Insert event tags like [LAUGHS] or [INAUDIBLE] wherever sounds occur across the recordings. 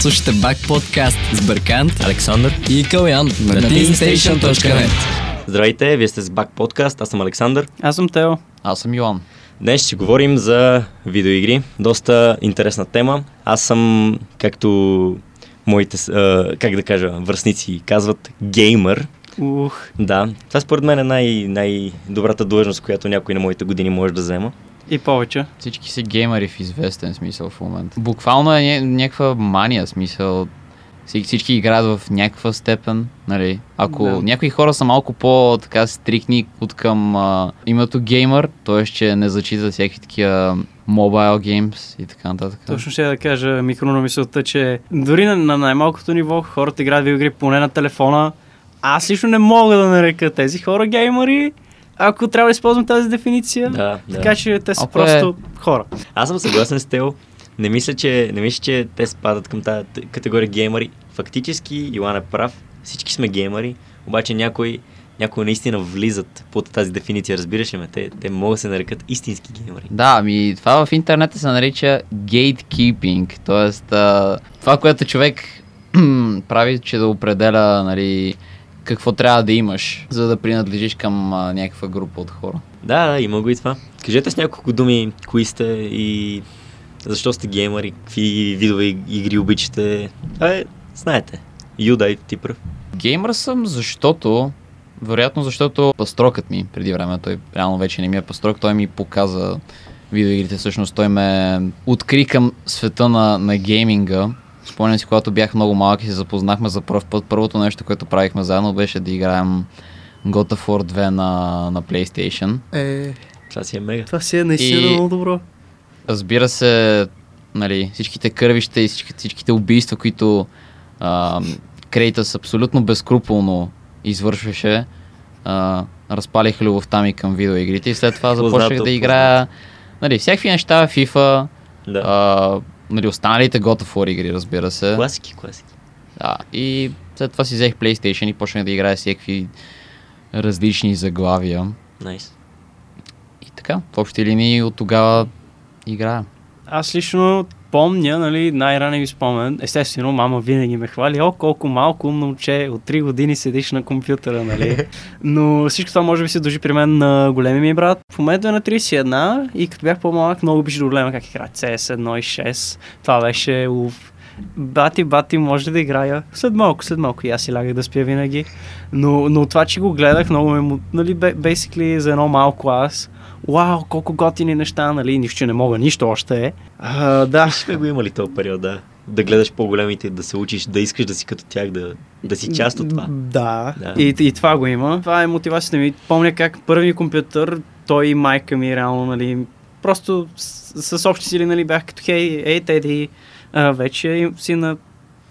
Слушайте Бак подкаст с Бъркант, Александър. и Калян на teamstation.net. Здравейте, вие сте с Бак Подкаст, аз съм Александър. Аз съм Тео. Аз съм Йоан. Днес ще говорим за видеоигри. Доста интересна тема. Аз съм, както моите, как да кажа, връзници казват, геймър. Ух, Да, това според мен е най- най-добрата длъжност, която някой на моите години може да взема. И повече. Всички са геймери в известен смисъл в момента. Буквално е ня- някаква мания смисъл. Всички, играят в някаква степен, нали? Ако Да. някои хора са малко по така стрикни от към а, името геймър, т.е. че не зачитат всякакви такива мобайл геймс и така нататък. Точно ще да кажа микро на мисълта, че дори на, на най-малкото ниво хората играят видеоигри поне на телефона. Аз лично не мога да нарека тези хора геймъри, ако трябва да използвам тази дефиниция. Да, да. Така че те са Ако е- просто хора. Аз съм съгласен с Тео. Не мисля, че, не мисля, че те спадат към тази категория геймери. Фактически, Йоан е прав. Всички сме геймери, обаче някои, някои наистина влизат под тази дефиниция, разбираш ли ме? Те, те могат да се нарекат истински геймери. Да, ами това в интернета се нарича gatekeeping, т.е. това, което човек [CLEARS THROAT] прави, че да определя нали, какво трябва да имаш, за да принадлежиш към а, някаква група от хора. Да, да, има го и това. Кажете с няколко думи, кои сте и защо сте геймери, какви видове иг- игри обичате. Абе, знаете. Юдай, ти пръв. Геймър съм, защото вероятно защото пастрокът ми преди време, той реално вече не ми е пастрок, той ми показа видеоигрите, всъщност той ме откри към света на, на гейминга. Спомням си, когато бях много малък и се запознахме за първ път, първото нещо, което правихме заедно беше да играем God of War 2 на, на PlayStation. Е, Това си е мега. това си е наистина И- много добро. Разбира се, нали, всичките кървища и всички, всичките убийства, които а, Крейтъс абсолютно безкруполно извършваше, а, разпалиха любовта ми към видеоигрите и след това започнах Познато, да играя нали, всякакви неща, FIFA, Да. а, нали, останалите God of War игри, разбира се. Класики, класики. Да, и след това си взех PlayStation и почнах да играя всякакви различни заглавия. Найс. И така, в общи линии от тогава играя. Аз лично помня, нали, най-ранен ми спомен. Естествено, мама винаги ме хвали. О, колко малко умно момче, от 3 години седиш на компютъра, нали? [LAUGHS] Но всичко това може би се дължи при мен на големи ми брат. В момента е на 31 и като бях по-малък, много обича да гледам как игра CS 1 и 6. Това беше уф. Бати, бати, може да играя? След малко, след малко и аз си лягах да спя винаги. Но, но това, че го гледах, много ме, нали, basically за едно малко аз. Вау, колко готини неща, нали? Нищо, че не мога, нищо още е. А, да, Сме го имали този период, да. Да гледаш по-големите, да се учиш, да искаш да си като тях, да, да си част от това. Да, Да. И, и това го има. Това е мотивацията ми. Помня как първи компютър, той и майка ми реално, нали, просто с, с общи сили, нали, бях като, хей, ей, теди, вече си на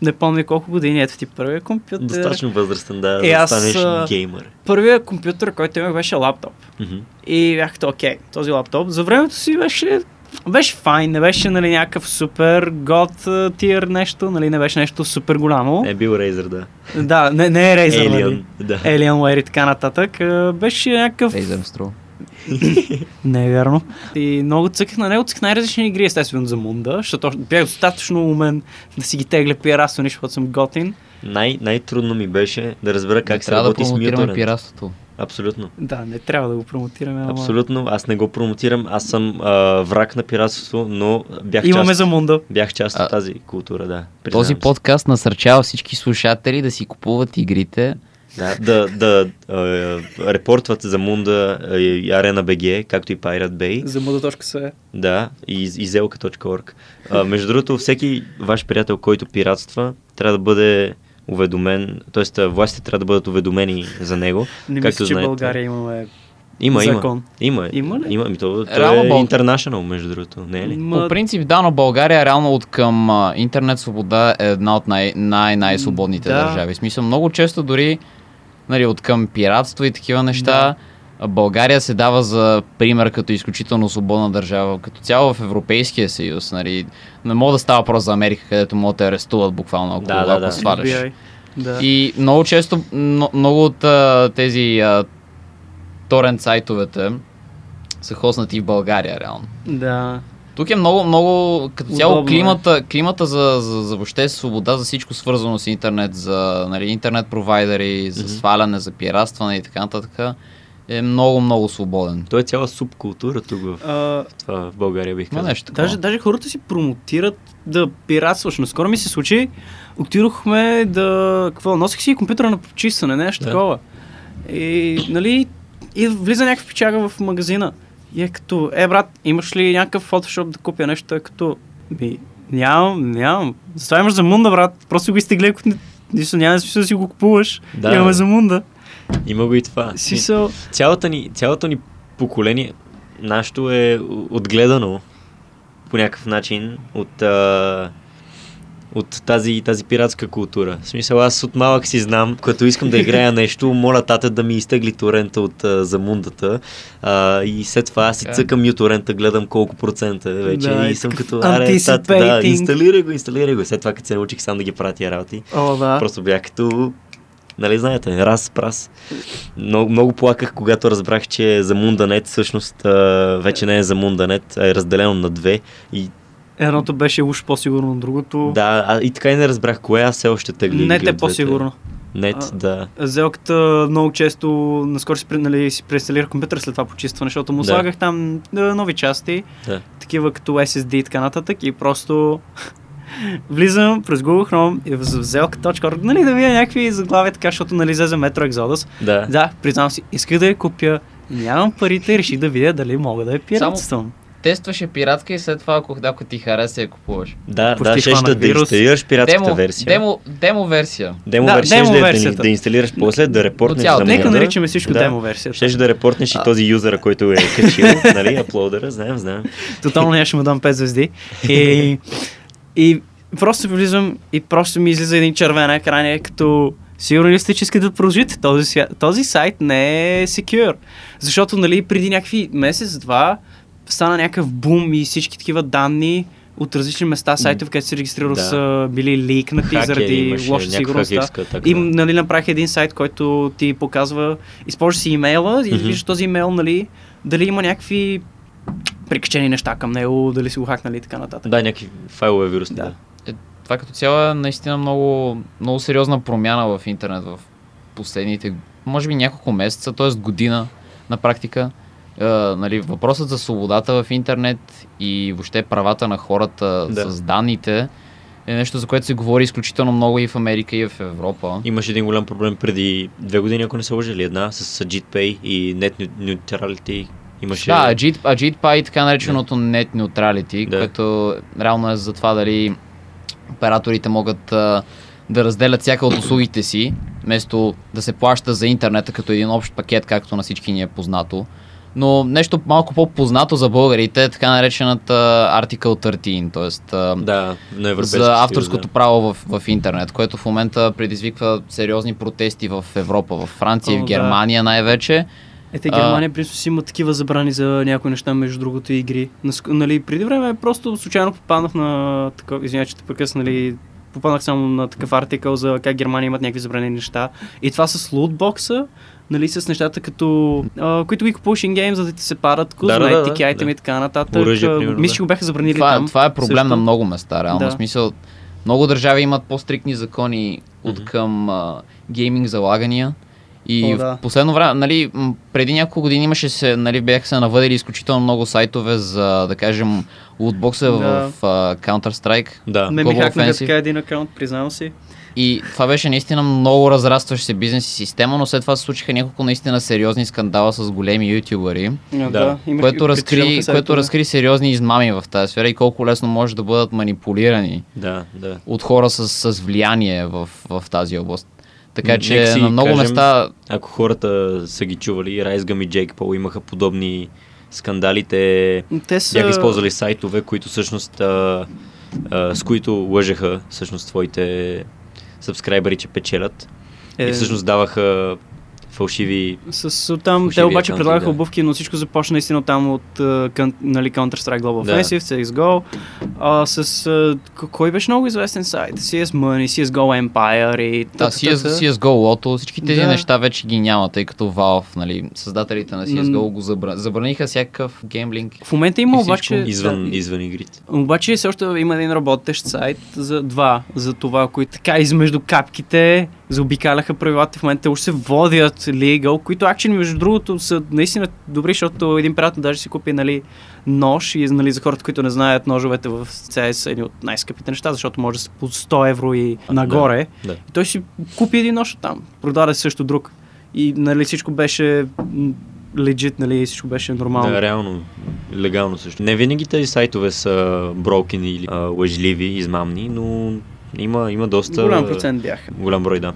не помня колко години, ето ти първия компютър. Достатъчно възрастен, да, Е, да аз, станеш геймър. Първият компютър, който имах, беше лаптоп. Мгм. И бях като, окей, този лаптоп за времето си беше беше файн, не беше нали, някакъв супер год тир нещо, нали, не беше нещо супер голямо. Е бил Razer, да. Да, не, не е Razer, нали? Alien, да. Alienware и така нататък. Беше някакъв... Razer струва. [LAUGHS] Не е вярно. И много цъках на него, цъках най-различни игри, естествено за Мунда, защото бях достатъчно умен да си ги тегля пиратство, нищо, защото съм готин. Най- най-трудно ми беше да разбера как се Трябва да работи с пиратството. Абсолютно. Да, не трябва да го промотираме, ама... Абсолютно. Аз не го промотирам. Аз съм а, враг на пиратството, но бях Имаме част, за Мунда. бях част А, от тази култура, да. Този подкаст насърчава всички слушатели да си купуват игрите. Да, да, да а, репортват за Мунда и Арена БГ, както и Pirate Bay. За Мунда.се. Да, и, и zelka.org. А, между другото, всеки ваш приятел, който пиратства, трябва да бъде уведомен, т.е. властите трябва да бъдат уведомени за него. Не Както мисля, че в знаете. България имаме... Има, закон. има. Има, Има ли? Има, ми то, то Реално е international, между другото, не е ли? Ма- По принцип, да, но България реално от към интернет свобода е една от най- най- най-свободните Да. държави. В смисъл, много често дори нали, от към пиратство и такива неща, а, България се дава за пример като изключително свободна държава, като цяло в Европейския съюз. Нали. Не мога да става въпрос за Америка, където могат да те арестуват буквално, ако, Да, да, ако да. сваляш. Да. И много често, но, много от а, тези а, торент сайтовете са хоснати в България, реално. Да. Тук е много, много, като цяло Удобно е. климата, климата за, за, за въобще свобода, за всичко свързано с интернет, за нали, интернет провайдери, за Мгм. сваляне, за пиратстване и така нататък, е много, много свободен. Той е цяла субкултура тук в, А, това, в България, бих казал. нещо такова. Даже, даже хората си промотират да пиратстваш. Наскоро ми се случи, отидохме да... Какво? Носих си компютъра на почистване, нещо Да. такова. И, нали, и влиза някакъв печага в магазина. И е като, е брат, имаш ли някакъв фотошоп да купя нещо? Е като, би, нямам, нямам. Затова имаш за мунда, брат. Просто го изтегли, ако нищо няма смисъл да си го купуваш. Да, Имаме за мунда. Има го и това. Смисъл, Цялата ни, цялото ни поколение, нашето е отгледано по някакъв начин от, а, от тази, тази пиратска култура. В смисъл, аз от малък си знам, като искам да играя [LAUGHS] нещо, моля тата да ми изтегли торента от а, замундата а, и след това аз си цъкам ю торента, гледам колко процента е вече Да, и съм като, аре, тата, да, инсталирай го, инсталирай го. След това, като се научих сам да ги правя тия работи, о, да. Просто бях като, нали знаете, раз, прас. Много, много плаках, когато разбрах, че за Мунданет всъщност вече не е за Мунданет, а е разделено на две. И Едното беше уж по-сигурно от другото. да, а, и така и не разбрах кое, аз все още тегли. Не ги те от двете. по-сигурно. Нет, А, да. Зелката много често, наскоро си, нали, си преинсталирах компютър след това почистване, защото му Да. слагах там нови части, Да. такива като SSD и така нататък и просто [LAUGHS] влизам през Google Chrome и в zelka.org, нали, да видя някакви заглавия така, защото нали взе за Metro Exodus. Да. Да, признавам си, исках да я купя, нямам парите и реших да видя дали мога да я пиратствам. Тестваше пиратка и след това, ако, ако ти хареса, я купуваш. Да, Почти да, ще хванах да инсталираш пиратската Демо, версия. демо, демо версия. Демо Да, версия демо ще да, да, версията. да инсталираш после, да репортнеш за Нека наричаме всичко да. демо версията. Щеш да репортнеш и този юзера, който е [LAUGHS] качил, нали, аплодера, знаем, знаем. Тотално нямаше му дам 5 звезди. И, и просто влизам и просто ми излиза един червен екран е като Сигурно ли сте, че искате да продължите? Този, този сайт не е secure. Защото, нали, преди някакви месец-два стана някакъв бум и всички такива данни от различни места, сайтове, където се регистрирал, Да. са били лейкнати Хакери заради имаше, лоша сигурност. Хакерска И нали, направих един сайт, който ти показва, използваш си имейла и Мгм. виждаш този имейл, нали, дали има някакви прикачени неща към него, дали си го хакнали и така нататък. Да, някакви файлове вирусни. Да. Да. Е, това като цяло е наистина много, много сериозна промяна в интернет в последните, може би няколко месеца, т.е. година на практика. Е, нали, въпросът за свободата в интернет и въобще правата на хората Да. с данните е нещо, за което се говори изключително много и в Америка, и в Европа. Имаше един голям проблем преди две години, ако не се лъжа, или една, с JitPay и Net Neutrality. Имаше... Да, Ajit, Ajit Pay, така нареченото Net Neutrality, Да. което реално е за това дали операторите могат а, да разделят всяка от услугите си, вместо да се плаща за интернета като един общ пакет, както на всички ни е познато. Но нещо малко по-познато за българите е така наречената Article 13, т.е. да на за авторското да. право в, в интернет, което в момента предизвиква сериозни протести в Европа, в Франция и О, в да. Германия най-вече. Ете, А- Германия, принцип си има такива забрани за някои неща, между другото игри. Нали, преди време просто случайно попаднах на такова, извиня, че те прекъсна, нали, попаднах само на такъв артикъл за как Германия имат някакви забранени неща. И това с лутбокса, нали, с нещата като, а, които ги купуваш ингейм, за да ти се парат козметики, да, да, да. айтеми и така нататък. Оръжие, примерно, Мисля, да. че го бяха забранили Това, там. това е проблем също. на много места, реално. Да. В смисъл, много държави имат по-стрикни закони от към а, гейминг залагания. И О, в да. последно време, нали, преди няколко години имаше се, нали, бяха се навъдили изключително много сайтове за, да кажем, лутбокса Да. в а, Counter-Strike. Да. Ме ми хакнаха така един акаунт, признавам си. И това беше наистина много разрастващ се бизнес и система, но след това се случиха няколко наистина сериозни скандала с големи ютубъри. А, Да. което разкри, което разкри сериозни измами в тази сфера и колко лесно може да бъдат манипулирани Да, да. от хора с, с влияние в, в тази област. Така че нека си на много кажем- места Ако хората са ги чували, Райсгъм и Джейк Пол имаха подобни скандали, те Те са... бяха използвали сайтове, които всъщност а, а, с които лъжеха всъщност твоите сабскрайбъри, че печелят. Е, И всъщност даваха фалшиви... С оттам, те Фалшиви обаче акаунти, предлагаха да. обувки, но всичко започна наистина там от нали, Counter-Strike Global Да. Offensive, CSGO. А, с... А, кой беше много известен сайт? CS Money, CSGO Empire и... Да. CS, CSGO, Lotto, всички тези Да. неща вече ги няма, тъй като Valve, нали, създателите на CSGO го забра... забраниха всякакъв геймблинг. В момента има обаче... Извън, да, извън игрите. Обаче все още има един работещ сайт за два, за това, които така измежду капките заобикаляха правилата. В момента още се водят legal, които акчени, между другото, са наистина добри, защото един приятел даже си купи нали, нож и нали, за хората, които не знаят, ножовете в CS са едни от най-скъпите неща, защото може да са по 100 евро и А, нагоре. Да. И той си купи един нож там, продаде също друг. И нали, всичко беше легит, нали, всичко беше нормално. Да, реално, легално също. Не винаги тези сайтове са broken или а, лъжливи, измамни, но има, има доста... Голям процент бяха. Голям брой, да.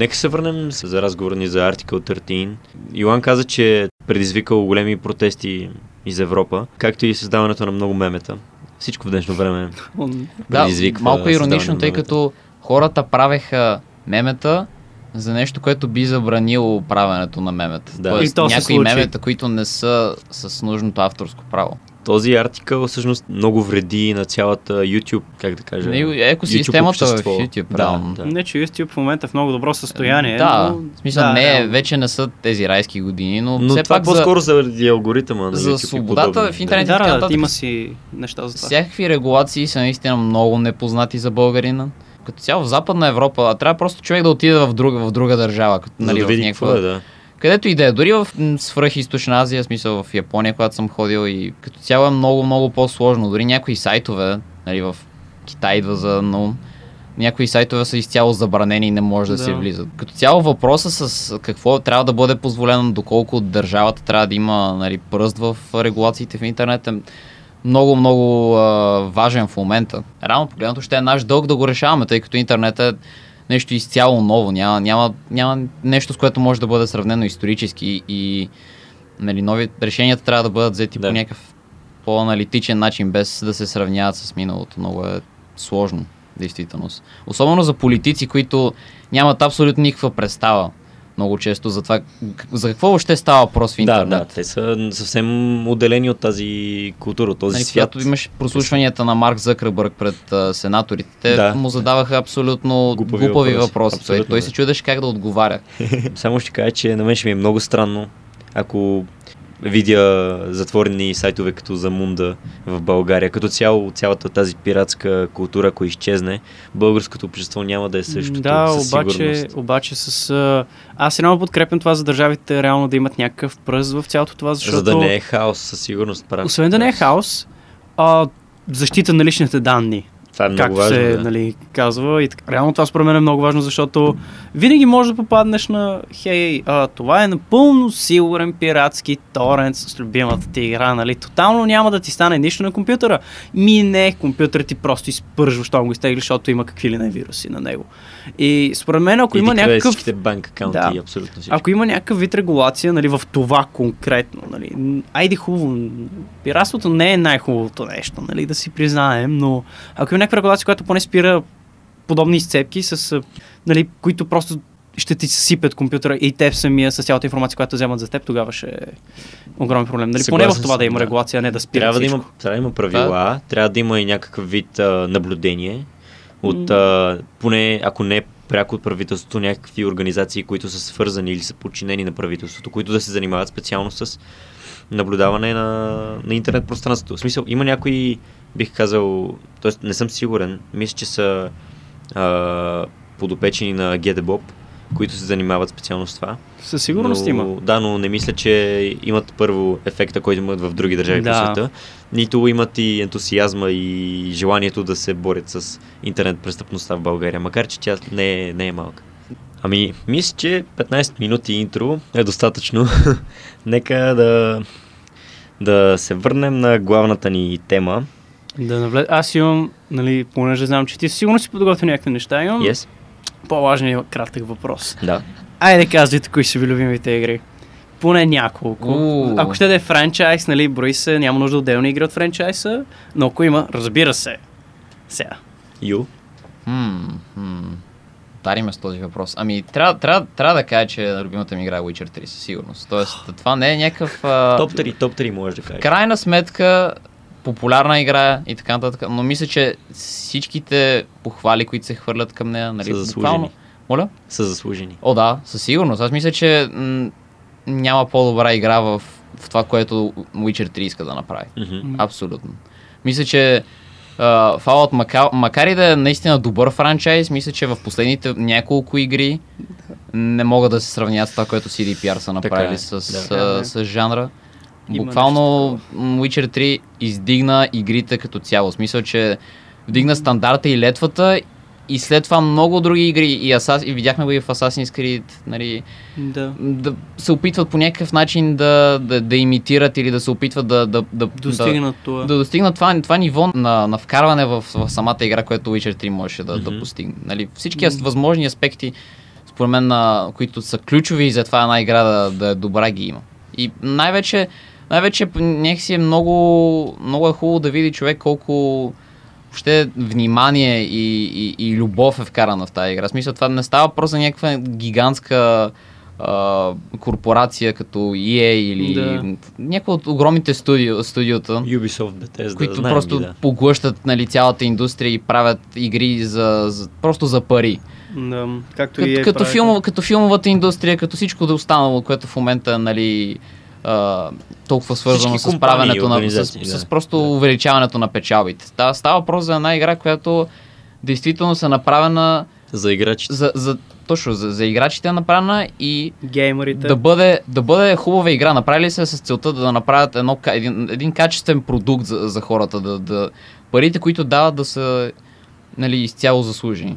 Нека се върнем за разговора ни за Article 13. Йоан каза, че е предизвикал големи протести из Европа, както и създаването на много мемета. Всичко в днешно време. Он- Да, предизвиква малко иронично, тъй като хората правеха мемета за нещо, което би забранило правенето на мемета. Да. Тоест, И то някои случи. мемета, които не са с нужното авторско право. Този артикъл всъщност много вреди на цялата YouTube, как да кажа, Не, екосистемата в. YouTube, да, реално. да. Не, че YouTube в момента е в много добро състояние. Да, но... в смисъл да, не, е, вече не са тези райски години, но, Но все това пак по-скоро заради алгоритъма на за YouTube и свободата подобни. в интернет Да, да, да, нататък. има си неща за това. Всякакви регулации са наистина много непознати за българина. Като цяло в Западна Европа, а трябва просто човек да отиде в друга, в друга държава, като, За нали, да в види някаква... какво е, да. Където и да е, дори в м, свръхизточна Азия, смисъл в Япония, когато съм ходил и като цяло е много, много по-сложно. Дори някои сайтове, нали, в Китай идва за ум, някои сайтове са изцяло забранени и не може да, Да. се влизат. Като цяло въпроса с какво трябва да бъде позволено, доколко държавата трябва да има нали, пръст в регулациите в интернет е много, много а, важен в момента. Рано погледнато ще е наш дълг да го решаваме, тъй като интернет е нещо изцяло ново. Няма, няма, няма нещо, с което може да бъде сравнено исторически и нали, нови решенията трябва да бъдат взети Да. по някакъв по-аналитичен начин, без да се сравняват с миналото. Много е сложно, действителност. Особено за политици, които нямат абсолютно никаква представа много често за това, за какво въобще става въпрос в Да, интернет. да, те са съвсем отделени от тази култура, от този Нали, свят. когато имаш прослушванията на Марк Закърбърг пред а, сенаторите, те Да. му задаваха абсолютно Глупави глупави, въпроси. въпроси. Той, Абсолютно, той да. се чудеше как да отговаря. [LAUGHS] Само ще кажа, че на мен ще ми е много странно, ако видя затворени сайтове като за Мунда в България. Като цяло, цялата тази пиратска култура, ако изчезне, българското общество няма да е същото. Да, със обаче, сигурност. обаче с... Аз реално подкрепям това за държавите реално да имат някакъв пръст в цялото това, защото... За да не е хаос, със сигурност. Прав. Освен да не е хаос, а, защита на личните данни. Това е много както важно. се да. нали, казва. И така. Реално това според мен е много важно, защото винаги можеш да попаднеш на хей, а, това е напълно сигурен пиратски торент с любимата ти игра, нали? Тотално няма да ти стане нищо на компютъра. Ми не, компютърът ти просто изпържва, щом го изтегли, защото има какви ли не вируси на него. И според мен, ако И има някакъв... банк акаунти Да. абсолютно всичко. Ако има някакъв вид регулация нали, в това конкретно, нали, айде хубаво, пиратството не е най-хубавото нещо, нали, да си признаем, но ако има някаква регулация, която поне спира подобни изцепки, с, нали, които просто ще ти съсипят компютъра и теб самия с цялата информация, която вземат за теб, тогава ще е огромен проблем. Нали, поне в това да има да. регулация, а не да спира Трябва да, всичко. има, трябва да има правила, трябва да има и някакъв вид а, наблюдение от, а, поне ако не пряко от правителството, някакви организации, които са свързани или са подчинени на правителството, които да се занимават специално с наблюдаване на, на интернет пространството. В смисъл, има някои, бих казал, т.е. не съм сигурен, мисля, че са а, подопечени на GetBob, които се занимават специално с това. Със сигурност но, има. Да, но не мисля, че имат първо ефекта, който имат в други държави Да. по света. Нито имат и ентусиазма и желанието да се борят с интернет престъпността в България, макар че тя не е, не е малка. Ами, мисля, че 15 минути интро е достатъчно. [LAUGHS] Нека да, да се върнем на главната ни тема. Да навлез... Аз имам, нали, понеже знам, че ти сигурно си подготвил някакви неща, имам Yes? по-важен кратък въпрос. Да. Айде казвайте кои са ви любимите игри. Поне няколко. Уу. Ако ще да е франчайз, нали, брои се, няма нужда отделни игри от франчайза, но ако има, разбира се. Сега. Ю? Дари ме с този въпрос. Ами, трябва, трябва, трябва да кажа, че любимата ми игра е Witcher 3 със сигурност. Тоест, това не е някакъв... Топ 3, топ 3 може да В кажеш. крайна сметка, популярна игра и така нататък, но мисля, че всичките похвали, които се хвърлят към нея, нали, Са заслужени. Моля? Са заслужени. О, да, със сигурност. Аз мисля, че м- няма по-добра игра в, в това, което Witcher 3 иска да направи. Мгм. Абсолютно. Мисля, че uh, Fallout, макар, макар и да е наистина добър франчайз, мисля, че в последните няколко игри не могат да се сравнят с това, което CDPR са направили е, с, да. с, Така с жанра. Има Буквално Witcher 3 издигна игрите като цяло. В смисъл, че вдигна стандарта и летвата и след това много други игри и, Асас... и видяхме го и в Assassin's Creed, нали, Да. да се опитват по някакъв начин да, да, да имитират или да се опитват да, да, да, Достигнат това. да, да достигнат това, това ниво на, на вкарване в, в самата игра, което Witcher 3 можеше да, да Мгм. постигне. Нали, всички ас- възможни аспекти, според мен, на, които са ключови за това една игра да, да е добра, ги има. И най-вече, най-вече някакси е много, много е хубаво да види човек колко въобще внимание и, и, и любов е вкарана в тази игра. В смисъл, това не става просто някаква гигантска а, корпорация като EA или Да. някаква от огромните студио, студиота, Ubisoft, Bethesda, които знаем просто ги, да. поглъщат нали, цялата индустрия и правят игри за, за, просто за пари. Да. Както Като, и е като, филмов, като филмовата индустрия, като всичко да останало, което в момента нали, а, толкова свързано Всички с правенето на... С, да. с просто Да. увеличаването на печалбите. Става, става въпрос за една игра, която действително са направена За играчите. за, за, точно за, за играчите е направена и Геймерите. да бъде, да бъде хубава игра. Направили се с целта да направят едно, един, един качествен продукт за, за хората. Да, да, парите, които дават да са нали, изцяло заслужени.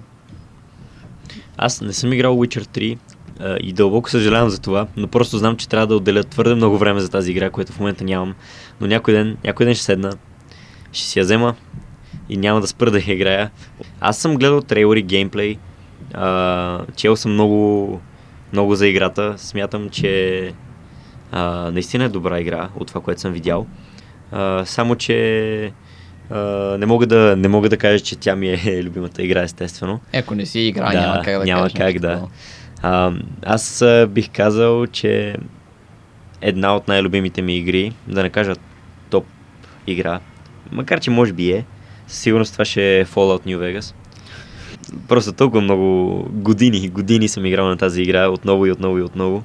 Аз не съм играл Witcher 3 а, и дълбоко съжалявам за това, но просто знам, че трябва да отделя твърде много време за тази игра, което в момента нямам. Но някой ден, някой ден ще седна, ще си я взема и няма да спра да я играя. Аз съм гледал трейлери, геймплей, а, чел съм много, много за играта. Смятам, че а, наистина е добра игра от това, което съм видял. А, само, че а, не, мога да, не мога да кажа, че тя ми е [LAUGHS] любимата игра, естествено. Ако не си игра, Да, няма как да няма кажеш как нещо да. такова. А, аз а, бих казал, че една от най-любимите ми игри, да не кажа топ игра, макар че може би е, със сигурност това ще е Fallout New Vegas. Просто толкова много години, години съм играл на тази игра, отново и отново и отново.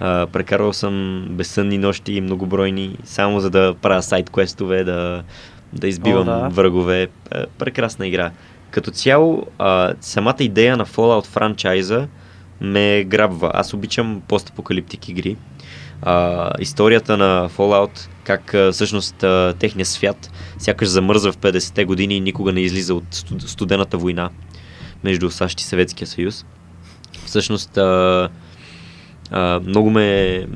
А, прекарвал съм безсънни нощи и многобройни, само за да правя сайт квестове, да, да избивам О, да. врагове. А, прекрасна игра. Като цяло, а, самата идея на Fallout франчайза ме грабва. Аз обичам постапокалиптик игри. А, историята на Fallout, как а, всъщност а, техният свят сякаш замръзва в 50-те години и никога не излиза от студ- студената война между САЩ и Съветския съюз. Всъщност а, а, много ме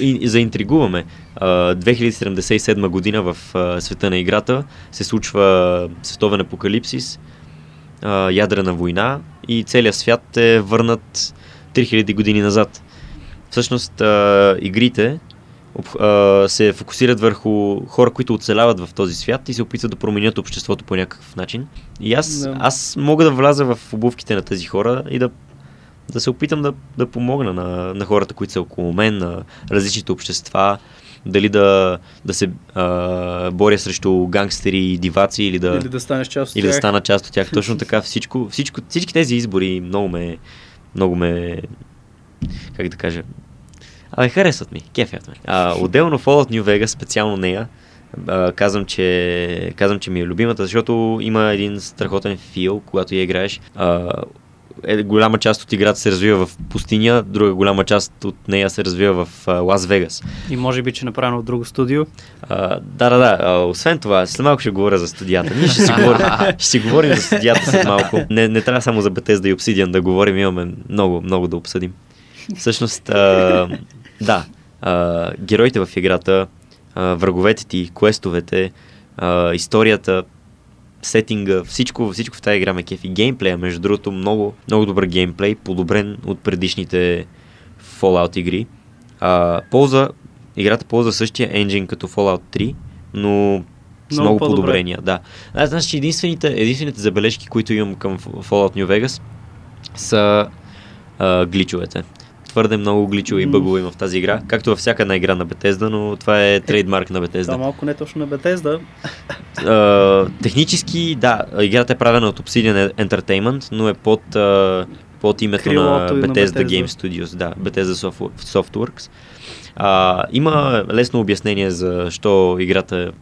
и, и заинтригуваме. А, 2077 година в а, света на играта се случва световен апокалипсис, а, ядрена война и целият свят е върнат 3000 години назад. Всъщност а, игрите а, се фокусират върху хора, които оцеляват в този свят и се опитват да променят обществото по някакъв начин. И аз, Да. аз мога да вляза в обувките на тези хора и да да се опитам да, да помогна на, на хората, които са около мен, на различните общества, дали да, да се а, боря срещу гангстери и диваци или да, Или да станеш част от или да тях. стана част от тях. Точно [LAUGHS] така всичко, всичко, всички тези избори много ме, много ме, как да кажа, Абе, харесват ми, кефят ме. А, отделно Fallout New Vegas, специално нея, а, казвам, че, казвам, че ми е любимата, защото има един страхотен фил, когато я играеш. А, е, голяма част от играта се развива в пустиня, друга голяма част от нея се развива в Лас Вегас. И може би, че е направено от друго студио. А, да, да, да. А, освен това, след малко ще говоря за студията. Ние ще си говорим, ще си говорим за студията след малко. Не, не трябва само за Bethesda и Obsidian да говорим, имаме много, много да обсъдим. Всъщност, а, да, а, героите в играта, а, враговете ти, квестовете, а, историята, сетинга, всичко, всичко в тази игра ме кефи. Геймплея, между другото, много, много добър геймплей, подобрен от предишните Fallout игри. А, полза, играта ползва същия енджин като Fallout 3, но с Много много, по-добре. подобрения. Да. Аз знаеш, че единствените, единствените забележки, които имам към Fallout New Vegas са а, гличовете. Твърде много гличове и бъгове има в тази игра, както във всяка една игра на Bethesda, но това е трейдмарк на Bethesda. малко не е точно на Bethesda. Технически, да, играта е правена от Obsidian Entertainment, но е под, под името Крилото на Bethesda, Bethesda. Game Studios, да, Bethesda Softwo- Softworks. А, има лесно обяснение защо играта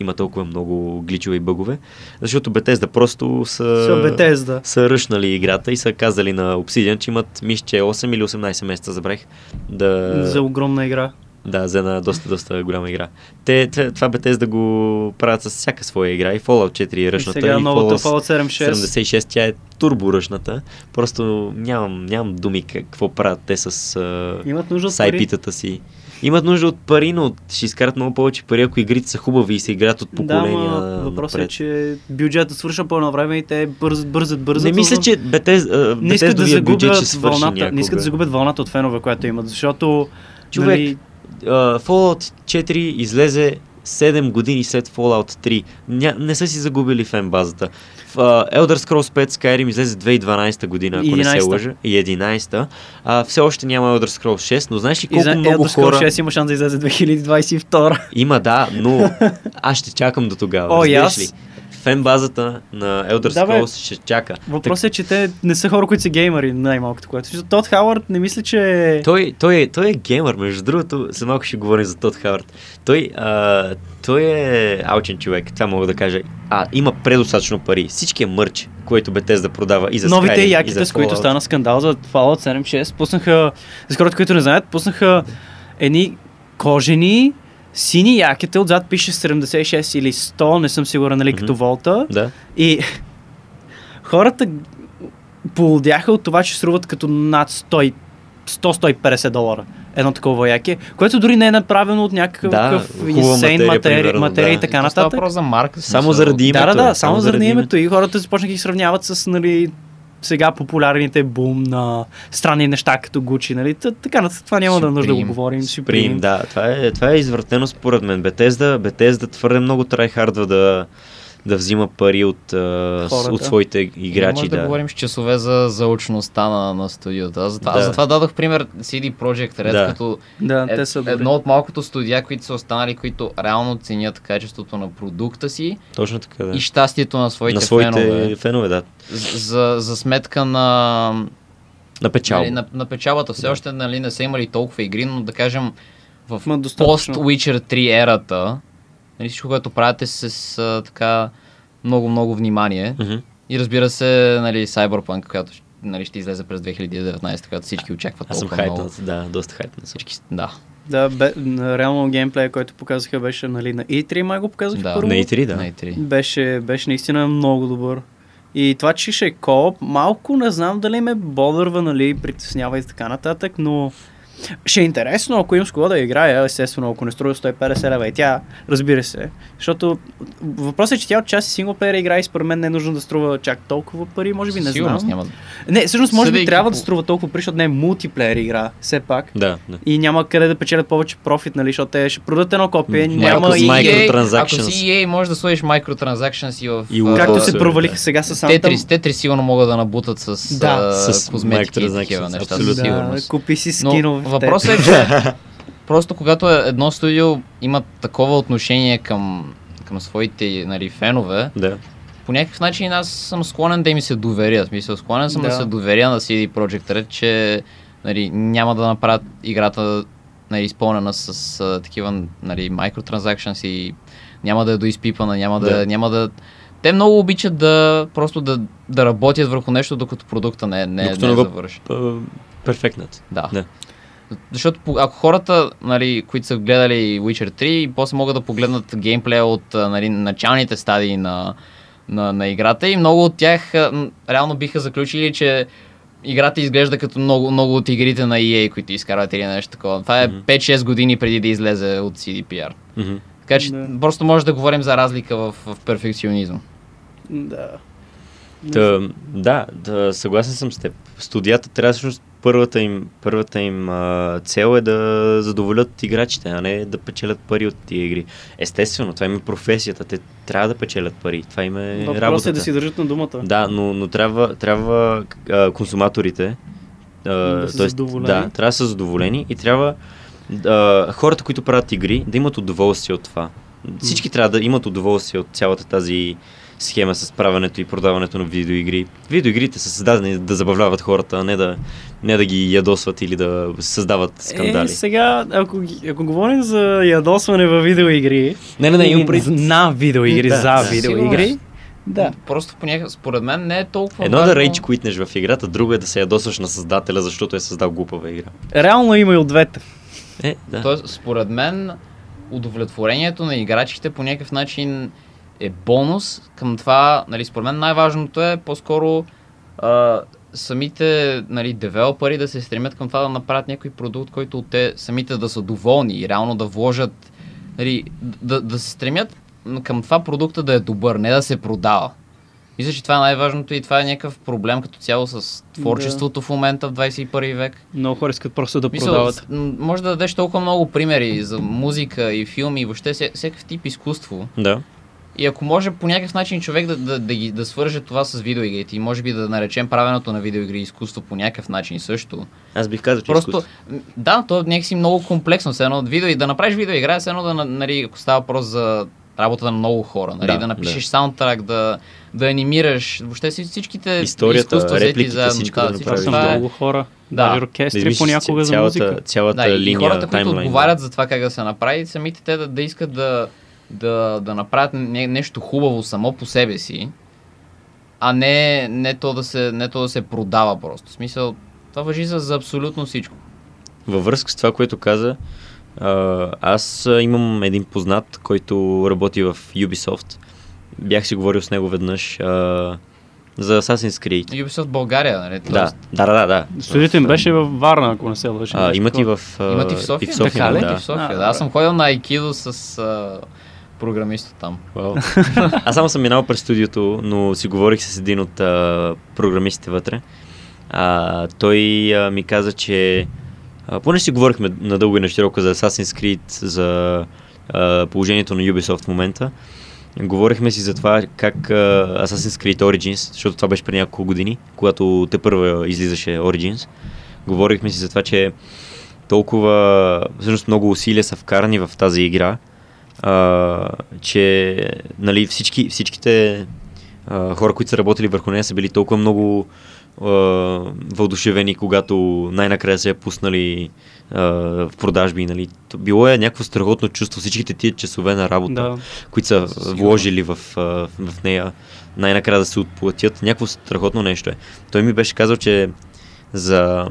има толкова много гличове и бъгове, защото Bethesda просто са, Bethesda. са ръшнали играта и са казали на Obsidian, че имат, мисля, че 8 или 18 месеца, забравих, да... За огромна игра. Да, за една доста, доста голяма игра. Те, те това Bethesda го правят с всяка своя игра. И Fallout 4 е И ръчната. сега и новата Fallout Fallout 76. 76 тя е турбо ръчната. Просто нямам, нямам думи как- какво правят те с, Имат нужда с. IP-тата си. Имат нужда от пари, но ще изкарат много повече пари, ако игрите са хубави и се играят от Да, поколения ма въпросът е, че бюджетът свърша по едно време и те бързат, бързат, бързат. Не мисля, че Bethesda, не искат да загубят вълната, не искат да загубят вълната от фенове, която имат, защото Човек, нали, Uh, Fallout 4 излезе 7 години след Fallout 3. Ня, не са си загубили фен базата. В, uh, Elder Scrolls 5 Skyrim излезе 2012 година, ако не се 11-та. лъжа. И 11-та. Uh, все още няма Elder Scrolls 6, но знаеш ли колко за много Elder Scrolls хора... 6 има шанс да излезе 2022. Има, да, но [LAUGHS] аз ще чакам до тогава. О, аз. ли? Фен базата на Elder Да, бе. Scrolls ще чака. Въпросът е, че те не са хора, които са геймери, най-малкото което. Тод Хауърд не мисля, че... Той, той, е, той е геймър, между другото, след малко ще говорим за Тод Хавард. Той, а, той е алчен човек, това мога да кажа. А, има предостатъчно пари. Всички е мърч, който Bethesda продава и за Новите Skyrim, и яките, за с които стана скандал за Fallout 7.6, пуснаха, за хората, които не знаят, пуснаха едни кожени, сини яките, отзад пише 76 или 100, не съм сигурен, нали, като Мгм. волта. Да. И [LAUGHS] хората полудяха от това, че струват като над 100 100-150 долара едно такова яке, което дори не е направено от някакъв Да, инсейн материя, материя, материя и да. така То става нататък. въпрос за марка. Само заради името. Да, да, е, да, само заради заради името. И хората започнаха да ги сравняват с, нали, сега популярните бум на странни неща като Gucci, нали? Т- така, това няма да е нужда да го Supreme. говорим. Supreme, да. Това е, това е извратено според мен. Bethesda, Bethesda твърде много трайхардва да, да взима пари от, Хората. от своите Играчи, може да. Да. говорим с часове за заучността на, на студиото. Аз затова, Да. аз затова дадох пример CD Projekt Red, Да. като Да, е, те са добри. едно от малкото студия, които са останали, които реално ценят качеството на продукта си Точно така, да. и щастието на своите, на своите фенове. фенове, да. За, за сметка на, На печалба. нали, на, на печалбата. Все Да. още нали, не са имали толкова игри, но да кажем в достатъчно. пост-Witcher 3 ерата, нали, всичко, което правите с а, така много-много внимание. Мгм. И разбира се, нали, Cyberpunk, която нали, ще излезе през 2019, която всички очакват Аз съм хайпнат, да, доста хайпнат. Всички, да, Да, бе, реално геймплея, който показаха, беше нали, на E3, май го показаха да. първо. На E3, да. На E3. Беше, беше наистина много добър. И това, че ще е кооп, малко не знам дали ме бодърва, нали, притеснява и така нататък, но ще е интересно, ако имам с кого да играя, естествено, ако не струва 150 лева и тя, разбира се. Защото въпросът е, че тя от част синглплеера игра и според мен не е нужно да струва чак толкова пари, може би не Със сигурност знам. няма. Не, всъщност може би Съдейки трябва по- да струва толкова пари, защото не е мултиплеер игра, все пак. Да, да. И няма къде да печелят повече профит, нали, защото те ще продадат едно копие, М, няма и... майко- Ако си EA, може да сложиш microtransactions и в... И Udol Както се провалиха да. сега с Anthem. Тетрис, Тетрис сигурно могат да набутат с, Да. а, С козметики и такива неща. абсолютно. Сигурност. купи си Но скинове. Въпросът е, че [LAUGHS] просто когато е- едно студио има такова отношение към, към своите нали, фенове, да. по някакъв начин аз съм склонен да им се доверя. Смисъл, склонен съм да, Да. се доверя на CD Projekt Red, че нали, няма да направят играта нали, изпълнена с а, такива нали, microtransactions и няма да е доизпипана, няма да, Да. няма да... Те много обичат да просто да, да работят върху нещо, докато продукта не, не, Докато не е завършен. Перфектнат. Да. Да. Защото ако хората, нали, които са гледали Witcher 3 и после могат да погледнат геймплея от нали, началните стадии на, на, на играта и много от тях реално биха заключили, че играта изглежда като много, много от игрите на EA, които изкарват или нещо такова. Това е Мгм. 5-6 години преди да излезе от CDPR. Мгм. Така че Да. просто може да говорим за разлика в, в перфекционизъм. Да. Та, да, да, съгласен съм с теб. Студията трябва всъщност първата им, първата им а, цел е да задоволят играчите, а не да печелят пари от тия игри. Естествено, това им е професията. Те трябва да печелят пари. Това им е Въпросът работата. е да си държат на думата. Да, но, но трябва, трябва а, консуматорите а, Да са тоест. Да, трябва да са задоволени и трябва а, хората, които правят игри, да имат удоволствие от това. Всички трябва да имат удоволствие от цялата тази схема с правенето и продаването на видеоигри. Видеоигрите са създадени да забавляват хората, а не да, не да ги ядосват или да създават скандали. Е, сега, ако, ако говорим за ядосване във видеоигри, не, не, не, имам и пред... на видеоигри, Да, за да. видеоигри, Сигурно. да. Просто по някакъв, според мен не е толкова Едно е да важно. рейдж куитнеш в играта, друго е да се ядосваш на създателя, защото е създал глупава игра. Реално има и от двете. Е, да. Тоест, според мен, удовлетворението на играчите по някакъв начин е бонус към това, нали, според мен най-важното е по-скоро а, самите нали, девелопери да се стремят към това да направят някой продукт, който те самите да са доволни и реално да вложат, нали, да, да се стремят към това продукта да е добър, не да се продава. Мисля, че това е най-важното и това е някакъв проблем като цяло с творчеството в момента в 21 век. Много хора искат просто да Мисъл, продават. може да дадеш толкова много примери за музика и филми и въобще вся- всякакъв тип изкуство. Да. И ако може по някакъв начин човек да, да, да, ги, да свърже това с видеоигрите и може би да наречем правенето на видеоигри изкуство по някакъв начин също. Аз бих казал, че Просто, изкуство. да, то е някакси много комплексно. Все едно от видео и да направиш видеоигра, е все едно да, на- нали, ако става въпрос за работата на много хора, нали, Да, да, да напишеш саундтрак, да, да анимираш, въобще си- всичките Историята, изкуства взети репликите, заедно, всичко да, да всичко направиш. е- много хора. Да. Даже оркестри виждаш понякога за цялата, музика. Цялата Да, и линия, хората, които таймлайн, отговарят за това как да се направи, самите те да, да искат да, да, да направят не, нещо хубаво само по себе си, а не, не, то да се, не то да се продава просто. В смисъл, това въжи за, за абсолютно всичко. Във връзка с това, което каза, аз имам един познат, който работи в Ubisoft. Бях си говорил с него веднъж а, за Assassin's Creed. Ubisoft България, нали? Да, Тоест, да, да, да. да. Студиото им беше във Варна, ако не се лъжа. Имат и в, а, Имат и в София. И в София Така да. И в София, А, да. Аз съм ходил на Aikido с а, програмиста там. Вау. [LAUGHS] Аз само съм минал през студиото, но си говорих с един от а, програмистите вътре. А, той а, ми каза, че а, поне си говорихме надълго и на широко за Assassin's Creed, за а, положението на Ubisoft в момента. Говорихме си за това как а, Assassin's Creed Origins, защото това беше преди няколко години, когато те първа излизаше Origins. Говорихме си за това, че толкова, всъщност много усилия са вкарани в тази игра, а, че нали, всички, всичките а, хора, които са работили върху нея, са били толкова много а, въодушевени, когато най-накрая се я пуснали а, в продажби. Нали. Било е някакво страхотно чувство всичките тия часове на работа, Да. които са Сигурно. вложили в, а, в нея, най-накрая да се отплатят. Някакво страхотно нещо е. Той ми беше казал, че за,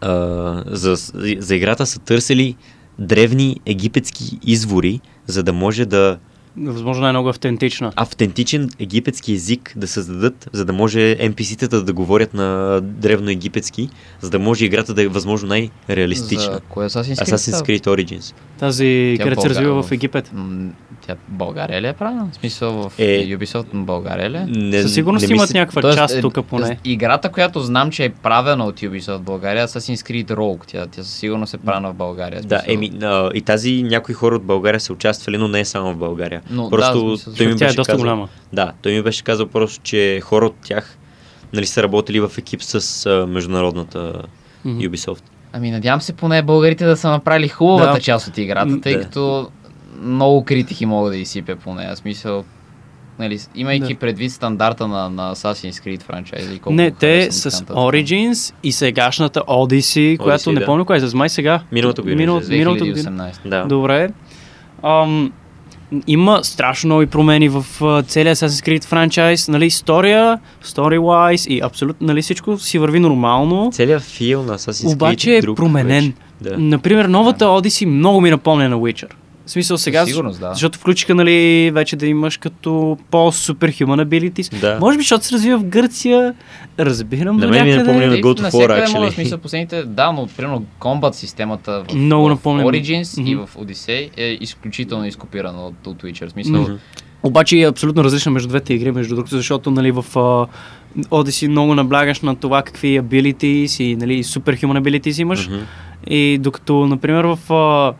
а, за, за играта са търсили древни египетски извори, за да може да Възможно най-много автентична. автентичен египетски език да създадат, за да може NPC-тата да говорят на древно египетски, за да може играта да е възможно най-реалистична. За кое Assassin's Creed? Assassin's? Creed Origins. Тази, където се развива в Египет. М, Тя България ли е правена? В смисъл в Е. Ubisoft на България ли? е? Не, Със сигурност не имат мисля- някаква Тоест, част е, тук поне. Играта, която знам, че е правена от Ubisoft в България, е Assassin's Creed Rogue. Тя, тя със сигурност е правена в България. Да, еми, и тази някои хора от България са участвали, но не е само в България. Но, просто да, той ми тя е доста казал, голяма. Да, той ми беше казал просто, че хора от тях нали, са работили в екип с а, международната Мгм. Ubisoft. Ами надявам се поне българите да са направили хубавата Да. част от играта, тъй Да. като много критики могат да изсипя по нея. Смисъл, нали, имайки Да. предвид стандарта на, на Assassin's Creed франчайза и колко Не, те с така нататък. Origins и сегашната Odyssey, която не да. помня кога е, с май сега. Миналата година Минал, миналата година. 2018. Да. Добре. Ам, има страшно нови промени в целия Assassin's Creed франчайз. Нали, история, story-wise и абсолютно нали, всичко си върви нормално. Целият фил на Assassin's Creed Обаче е друг променен. вече. Да. Например, новата Odyssey много ми напомня на Witcher. В смисъл сега, Със сигурност, да. защото включиха нали, вече да имаш като по-superhuman abilities. Да. Може би, защото се развива в Гърция, разбирам На мен ми напомня на И God of War, actually. смисъл, последните, да, но примерно комбат системата в, Много в. Origins и Мгм. в Odyssey е изключително изкопирана от, от Witcher. Смисъл, Мгм. Обаче е абсолютно различна между двете игри, между другото, защото нали, в uh, Odyssey много наблягаш на това какви abilities и нали, superhuman abilities имаш. Мгм. И докато, например, в uh,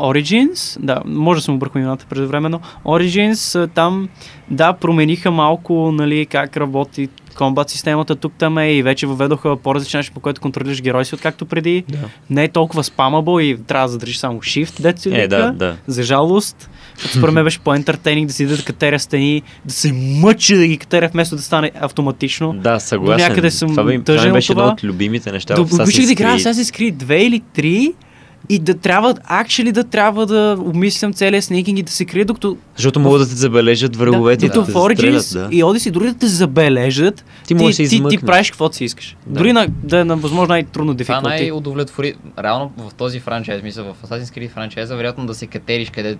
Origins, да, може да съм объркал имената предвременно, Origins, а, там, да, промениха малко, нали, как работи комбат системата тук там е и вече въведоха по-различен начин, по който контролираш герой си, откакто преди. Да. Не е толкова спамабъл и трябва да задържиш само shift, дето се Е, да, да. за жалост. Защото според мен беше по-ентертейнинг да си да катеря стени, да се мъчи да ги катеря, вместо да стане автоматично. Да, съгласен. някъде съм това, ми, това беше едно от любимите неща Да, в Assassin's обичах да играя Creed. Assassin's Creed 2 или 3 и да трябва, actually да трябва да обмислям целия снейкинг и да се крия, докато, Защото могат да те забележат враговете и да, докато в Origins. Да. и Odyssey дори да те забележат, Ти да ти, ти, измъкнеш. правиш каквото си искаш. Да. Дори на, да е на възможно най-трудно Това difficulty. най-удовлетвори. Реално в този франчайз, мисля, в Assassin's Creed франчайза, вероятно да се катериш къде.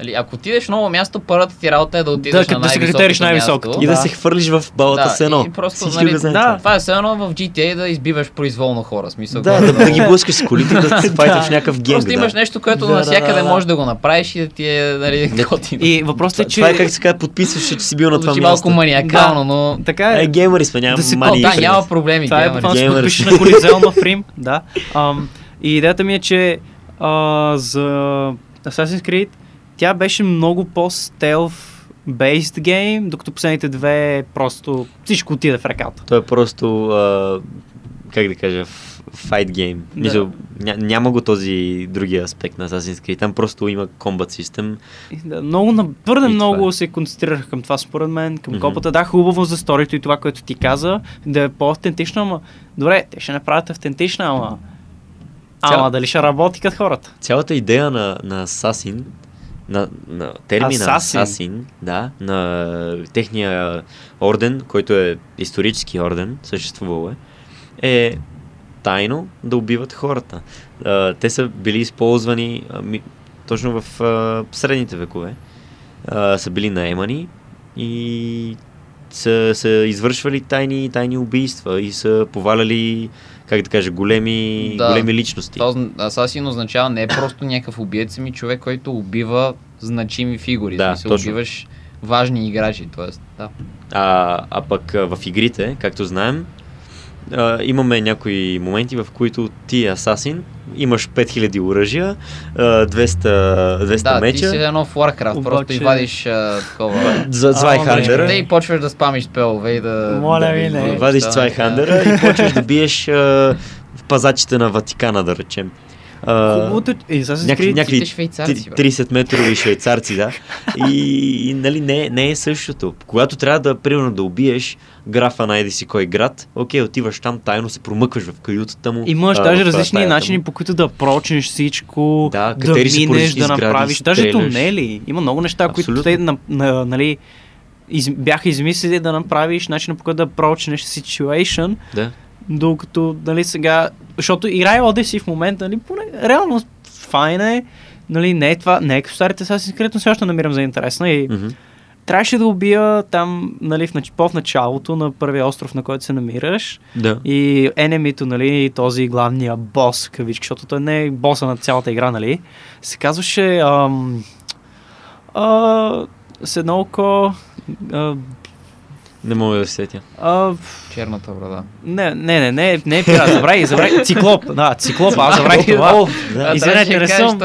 Нали, ако отидеш в ново място, първата ти работа е да отидеш Да, на да най-високото катериш най-високото. място. И да, Да. се хвърлиш в балата с едно. и просто, Всички нали, да. това. Това е все едно в GTA да избиваш произволно хора. Смисъл, Да, да, да ги блъскаш с колите, да [LAUGHS] се файташ някакъв генг. Просто имаш да. нещо, което Да, да, навсякъде да, да. можеш да го направиш и да ти е нали, готино. И въпросът е, че... Това е как се казва, подписваш, че си бил на това място. малко маниакално, но... Така е. Е, геймери сме, няма Да мани. Да, няма проблеми. Това е буквално [LAUGHS] да се подпишеш на Колизеум в Рим. Да. И идеята ми е, че за Assassin's Creed тя беше много по-стелф based гейм, докато последните две просто всичко отиде в ръката. Той е просто, а, как да кажа, fight game. Да. Мисъл, ня, няма го този другия аспект на Assassin's Creed. Там просто има combat system. И Да, много, на- твърде И това много е. се концентрирах към това според мен, към Мгм. копата. Да, хубаво за сторито и това, което ти каза, да е по-автентично, ама добре, те ще направят автентична, ама... Ама Цял- дали ще работи като хората? Цялата идея на, на Assassin, на, на термина Assassin. Assassin, да, на техния орден, който е исторически орден, съществувал е, е тайно да убиват хората. А, те са били използвани а, ми, точно в а, средните векове. А, са били наемани и са, са извършвали тайни, тайни убийства и са поваляли, как да кажа, големи, Да. големи личности. Озн- Асасин означава не е просто някакъв убиец, ами човек, който убива значими фигури. Да, се точно. убиваш важни играчи. Тоест, да. А, а пък в игрите, както знаем, а, имаме някои моменти, в които ти, асасин, имаш 5000 оръжия, а, 200, 200 да, меча, ти си едно в Warcraft, просто Обаче- и вадиш а, такова... [LAUGHS] за Zweihander, Те и почваш да спамиш спелове и да... Моля да, ви, да, не. да, вадиш да, Zweihander и [LAUGHS] почваш да биеш а, в пазачите на Ватикана, да речем. Хубавото е, и Assassin's някакви, някакви швейцарци, бе. 30 метрови [LAUGHS] швейцарци, да. И, и нали, не, не е същото. Когато трябва да, примерно, да убиеш графа на еди си кой град, окей, отиваш там, тайно се промъкваш в каютата му. Имаш а, даже различни начини, му. по които да прочнеш всичко, Да, да, минеш, да направиш. Даже стреляш. тунели. Има много неща, които Абсолютно. те на, на, нали, из, бяха измислили да направиш начина по който да прочнеш situation, Да. Докато нали, сега, защото играе Odyssey в момента, нали, поне, реално файн е, нали, не е това, не е като старите Assassin's Creed, но все още намирам за интересна и Мгм. трябваше да убия там, нали, в, нач- по-в началото на първия остров, на който се намираш. Да. И енемито, нали, този главния бос, кавички, защото той не е боса на цялата игра, нали, се казваше ам, а, с едно око а, Не мога да се сетя. а, Черната брада. не, не, не, не, не е пират, забравяй, забравяй, циклоп, да, циклоп, аз забравих това. О, да. Извинете, не съм-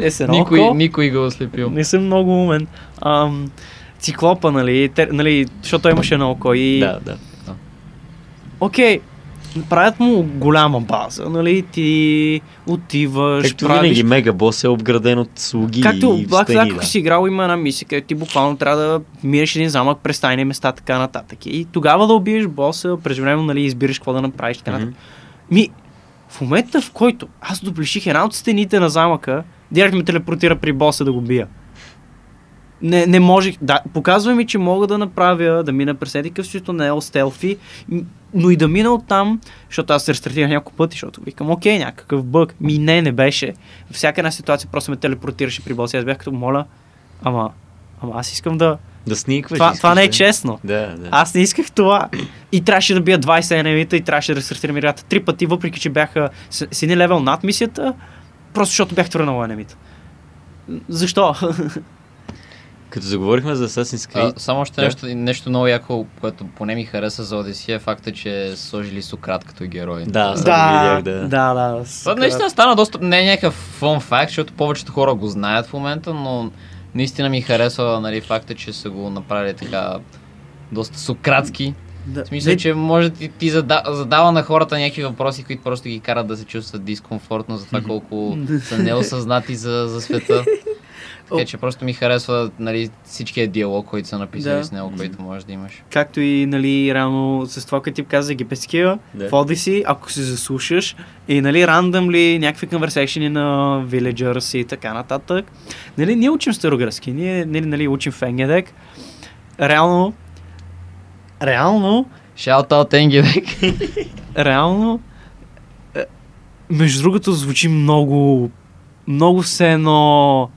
Е, едно никой, никой го е ослепил. Не съм много умен. Ам, циклопа, нали, те, нали, защото той имаше едно око и... Да, да. Окей, правят му голяма база, нали, ти отиваш, Както правиш... винаги, мегабос е обграден от слуги Както и Black Flag, да. си играл, има една мисия, където ти буквално трябва да минеш един замък през тайни места, така нататък. И тогава да убиеш боса, през време, нали, избираш какво да направиш, така нататък. Ми, в момента, в който аз доближих една от стените на замъка, директно ме телепортира при боса да го бия. Не, не можех. Да, показва ми, че мога да направя, да мина през един къв не е стелфи, но и да мина оттам, защото аз се рестартирах няколко пъти, защото викам, окей, някакъв бъг. Ми не, не беше. Във всяка една ситуация просто ме телепортираше при боса. и Аз бях като, моля, ама, ама аз искам да... Да сникваш. Това, това не е да- честно. Да, да. Аз не исках това. И трябваше да бия 20 енемита и трябваше да рестартирам играта три пъти, въпреки че бяха с, с един левел над мисията, просто защото бях твърнал енемита. Защо? [LAUGHS] Като заговорихме за Assassin's Creed, А, само още Да. нещо, нещо много яко, което поне ми хареса за Одисия, е факта, че са сложили Сократ като герой. Да, Това- да. видях, да. да, да. Това наистина стана доста, не е някакъв фон факт, защото повечето хора го знаят в момента, но наистина ми харесва нали, факта, че са го направили така доста сократски. Да. В смисъл, че може да ти, ти зада, задава на хората някакви въпроси, които просто ги карат да се чувстват дискомфортно за това колко [LAUGHS] са неосъзнати за, за света. Така че просто ми харесва нали, всичкият диалог, който са написали Да. с него, който можеш да имаш. Както и, нали, реално с това, което ти каза египетския, Да. в Odyssey, ако се заслушаш, и, нали, рандъмли някакви конверсейшени на villagers и така нататък. Нали, ние учим старогръцки, ние, нали, нали, учим Фенгедек. Реално, реално, Шаутаут Тенгидек. [LAUGHS] реално, е, между другото, звучи много, много все едно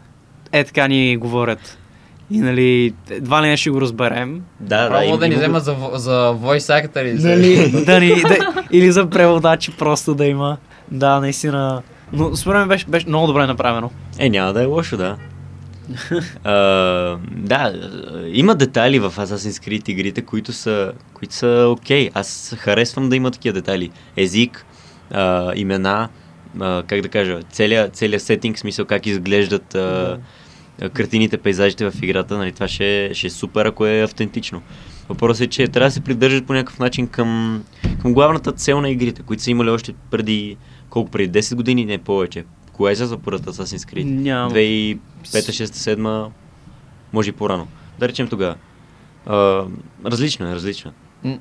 е така ни говорят. И нали, едва ли не ще го разберем. Да, да. Право им- да ни взема за, за voice actor Нали, [LAUGHS] да ни, да, или за преводачи просто да има. Да, наистина. Но според мен беше, беше много добре направено. Е, няма да е лошо, да. а, да, има детайли в Assassin's Creed игрите, които са, които са окей. Аз харесвам да има такива детайли. Език, а, имена, а, как да кажа, целият, целият сетинг, смисъл как изглеждат а, картините, пейзажите в играта, нали, това ще, е- ще е супер, ако е автентично. Въпросът е, че трябва да се придържат по някакъв начин към, към главната цел на игрите, които са имали още преди, колко преди 10 години, не повече. Кога е за първата Assassin's Creed? Нямам. 2005, 6, 7, може и по-рано. Да речем тогава. А, различно е, различно. е.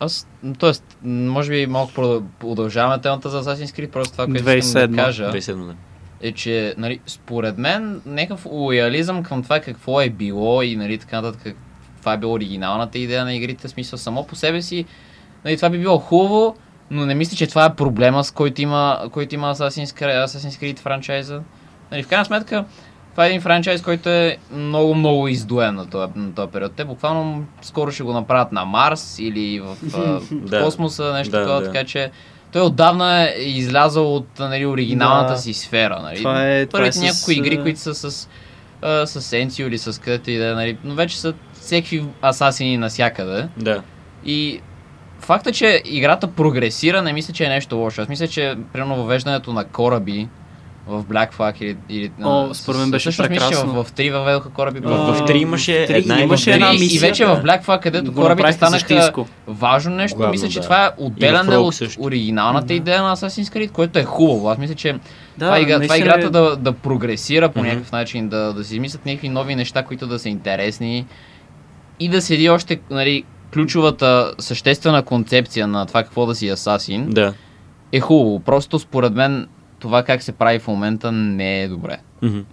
Аз, м, може би малко продъл- продължаваме темата за Assassin's Creed, просто това, което искам да 2007. кажа. 2007, да. Е, че нали, според мен някакъв лоялизъм към това какво е било и нали, така нататък, как- това е било оригиналната идея на игрите, в смисъл само по себе си, нали, това би било хубаво, но не мисля, че това е проблема, с който има, който има Assassin's Creed, Assassin's Creed франчайза. Нали, в крайна сметка, това е един франчайз, който е много, много издоен на този, на този период. Те буквално скоро ще го направят на Марс или в, [LAUGHS] в Да. космоса, нещо Да, такова, да. така че той отдавна е излязъл от нали, оригиналната Да. си сфера. Нали. Това е- това е Първите с, игри, които са с, а, с Енцио или с където и да е, нали, но вече са всеки асасини навсякъде. Да. И факта, че играта прогресира, не мисля, че е нещо лошо. Аз мисля, че примерно въвеждането на кораби в Black Flag или... или О, според мен беше мисля, прекрасно. в, в 3 въведоха кораби. В, в А, 3 имаше в три една имаше и в една две. и мисия, вече да. в Black Flag, където Го корабите станаха същинско. важно нещо, Главно, мисля, че да. това е отделяне от също. оригиналната идея на Assassin's Creed, което е хубаво. Аз мисля, че Да, това, игра, това играта е- да, да прогресира по някакъв начин, да, да си измислят някакви нови неща, които да са интересни и да седи още нали, ключовата съществена концепция на това какво да си асасин Да. е хубаво. Просто според мен това как се прави в момента не е добре.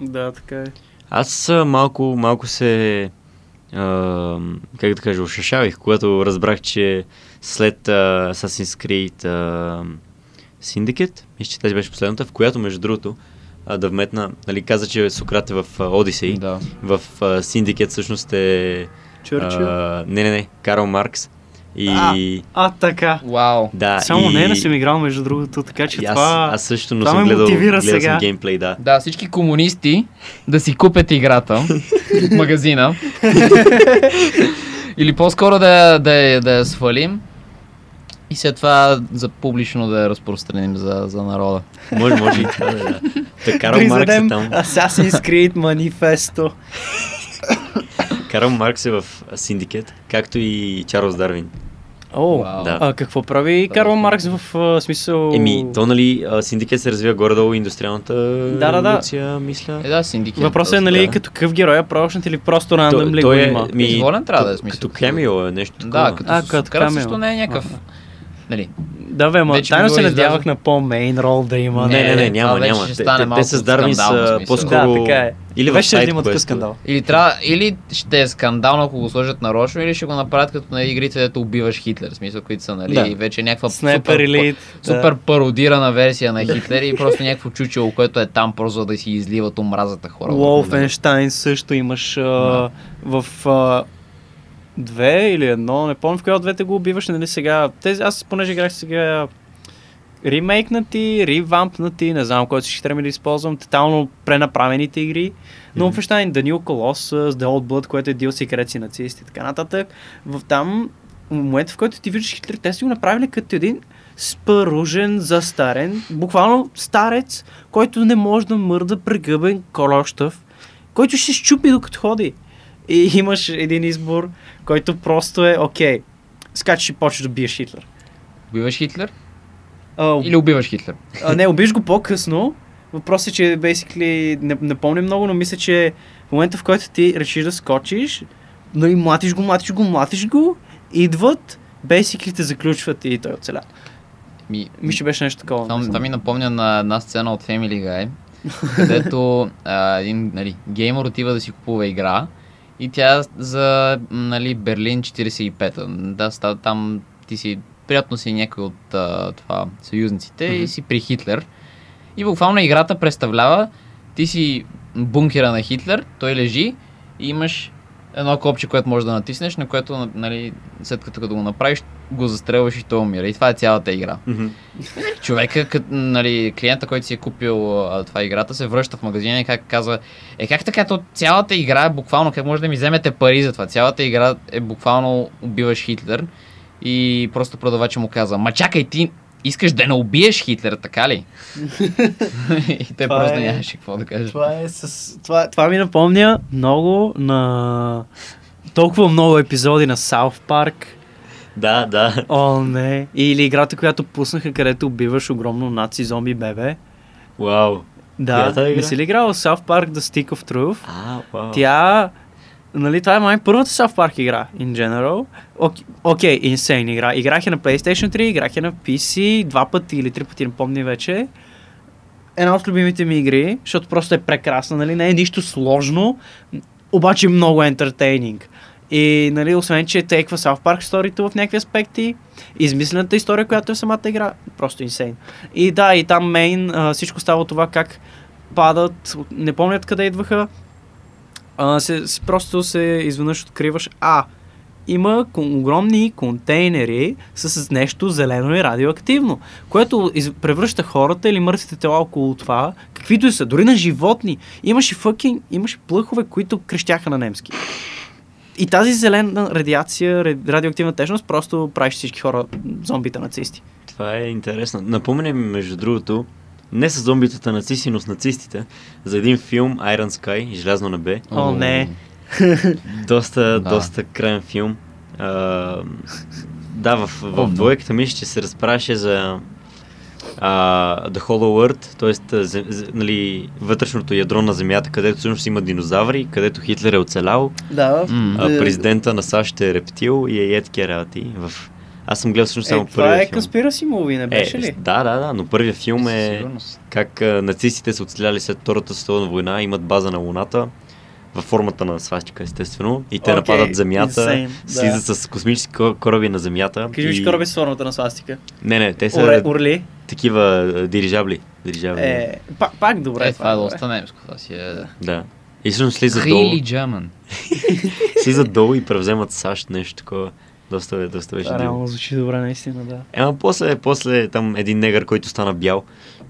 Да, така е. Аз малко, малко се, а, как да кажа, ошашавих, когато разбрах, че след а, Assassin's Creed а, Syndicate, мисля, че тази беше последната, в която, между другото, а, да вметна, нали, каза, че Сократ е в а, Odyssey, Да. в а, Syndicate всъщност е... Чърчил. А, не, не, не, Карл Маркс. И... А, А, така. Вау. Да, Само и... не, не съм играл между другото, така че аз, това... аз също, но това съм ме гледал, мотивира гледал сега. съм геймплей, да. Да, всички комунисти да си купят играта от магазина. [LAUGHS] Или по-скоро да, я- да, да я свалим. И след това за публично да я разпространим за, за народа. Може, може и това да е. да. Та Карл Маркс е Призадем там. Assassin's Creed Manifesto. [LAUGHS] Карл Маркс е в Синдикет, както и Чарлз Дарвин. О, Вау. Да. а какво прави Карл Маркс в а, смисъл... Еми, то нали, а, Синдикет се развива горе-долу индустриалната да, да. революция, мисля. Е, да, синдикет. Въпросът е, нали, да. като какъв герой е или просто рандъм ли го е, има? ми, Изволен трябва да е смисъл. Като камео е нещо такова. Да, като, А, а, като като също не е някакъв. Нали, Да, бе, ма, Вече тайно се излязло. надявах на по-мейн рол да има. Не, не, не, няма, вече няма. ще Те, стане те, те с Дарвин са по-скоро... Да, така е. Или в Беше сайт един от такъв скандал. Или, трябва, или ще е скандално, ако го сложат нарочно, или ще го направят като на игрите, дето убиваш Хитлер, в смисъл, които са, нали, Да. вече някаква Снайпер супер, Елит. супер пародирана версия на Хитлер и просто някакво чучело, което е там просто за да си изливат омразата хора. Wolfenstein също имаш а, в а, две или едно, не помня в коя от двете го убиваш, нали сега. Тези, аз понеже играх сега ремейкнати, ревампнати, не знам кой ще трябва да използвам, тотално пренаправените игри. Но Мгм. Wolfenstein, The New Colossus, The Old Blood, което е DLC креци нацисти и така нататък. В там, в момента в който ти виждаш Хитлер, те си го направили като един спаружен, застарен, буквално старец, който не може да мърда прегъбен колощав, който ще щупи докато ходи. И имаш един избор, който просто е, окей, скачаш и почваш да биеш Хитлер. Убиваш Хитлер А, или убиваш Хитлер? а, не, убиш го по-късно. Въпросът е, че basically не, не помня много, но мисля, че в момента в който ти решиш да скочиш, нали, млатиш го, млатиш го, млатиш го, идват, basically те заключват и той оцеля. Ми, Мисля, че беше нещо такова. Това, това ми напомня на една сцена от Family Guy, където [LAUGHS] а, един нали, геймър отива да си купува игра и тя за нали, Берлин 45-та. Да, става там ти си приятно си някой от а, това, съюзниците и си при Хитлер. И буквално играта представлява ти си бункера на Хитлер, той лежи и имаш едно копче, което можеш да натиснеш, на което нали, след като, като го направиш, го застрелваш и той умира. И това е цялата игра. Мгм. Човека, кът, нали, клиента, който си е купил а, това играта, се връща в магазина и как казва, е как така, то цялата игра е буквално, как може да ми вземете пари за това? Цялата игра е буквално убиваш Хитлер и просто продавача му каза, ма чакай ти, искаш да не убиеш Хитлер, така ли? [LAUGHS] и те Това просто е- нямаше какво да кажат. Това, е с... това, това ми напомня много на толкова много епизоди на South Park. Да, да. О, не. Или играта, която пуснаха, където убиваш огромно наци зомби бебе. Вау. Да, не си ли играл South Park The Stick of Truth? А, вау. Тя, нали, това е май първата South Park игра, in general. Окей, okay, insane игра. Играх я на PlayStation 3, играх я на PC два пъти или три пъти, не помня вече. Една от любимите ми игри, защото просто е прекрасна, нали, не е нищо сложно, обаче много entertaining. И, нали, освен, че тейква South Park сторито в някакви аспекти, измислената история, която е самата игра, просто insane. И да, и там мейн, всичко става това как падат, не помнят къде идваха, а, се, просто се изведнъж откриваш, а, има огромни контейнери с, нещо зелено и радиоактивно, което из, превръща хората или мъртвите тела около това, каквито и са, дори на животни. Имаше фъкинг, имаше плъхове, които крещяха на немски. И тази зелена радиация, радиоактивна течност просто правиш всички хора зомбите нацисти. Това е интересно. Напомня ми, между другото, не с зомбитата нацисти, но с нацистите, за един филм Iron Sky, Желязно небе. О, не. [LAUGHS] Доста, Да. доста крайен филм. А, да, в, в О, да. двойката мисля, че се разправяше за а, The Hollow Earth, т.е. нали, вътрешното ядро на Земята, където всъщност има динозаври, където Хитлер е оцелял, Да, а, президента на САЩ е рептил и е е такива работи. В... Аз съм гледал всъщност само е, това първия е филм. conspiracy movie, не беше е, ли? Да, да, да, но първият филм е сигурност. как а, нацистите са оцеляли след Втората световна война, имат база на Луната, във формата на свастика, естествено, и те Окей, нападат Земята, insane, да. слизат с космически ко- кораби на Земята. Кажи ми, и... кораби с формата на свастика. Не, не, те са Оре, орли. такива а, дирижабли. дирижабли. Е, пак, пак добре. Е, това е добре. доста немско. Това си е... Да. И всъщност слизат долу, Really [LAUGHS] German. слизат долу и превземат САЩ, нещо такова. Доста, доста беше реално звучи добре, наистина, да. Ема после, после там един негър, който стана бял,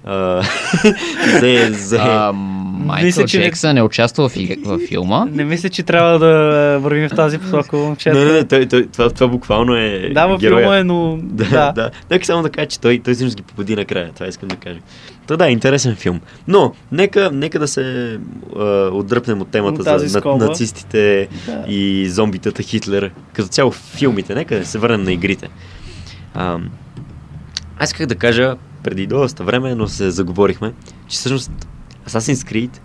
а, [LAUGHS] взе, взе, А, Майкъл Мисля, че не- Джексън е участвал в, в филма. Не мисля, че трябва да вървим в тази посока, момчета. Не, не, не, той, той, това, това буквално е Да, във героя. филма е, но... [LAUGHS] Да, да. да. Нека само да кажа, че той, той всъщност ги победи накрая. Това искам да кажа. Та да, интересен филм. Но, нека, нека да се а, отдръпнем от темата тази за на, нацистите Да. и зомбитата Хитлер. Като цяло филмите. Нека да се върнем на игрите. А, аз исках да кажа преди доста време, но се заговорихме, че всъщност Assassin's Creed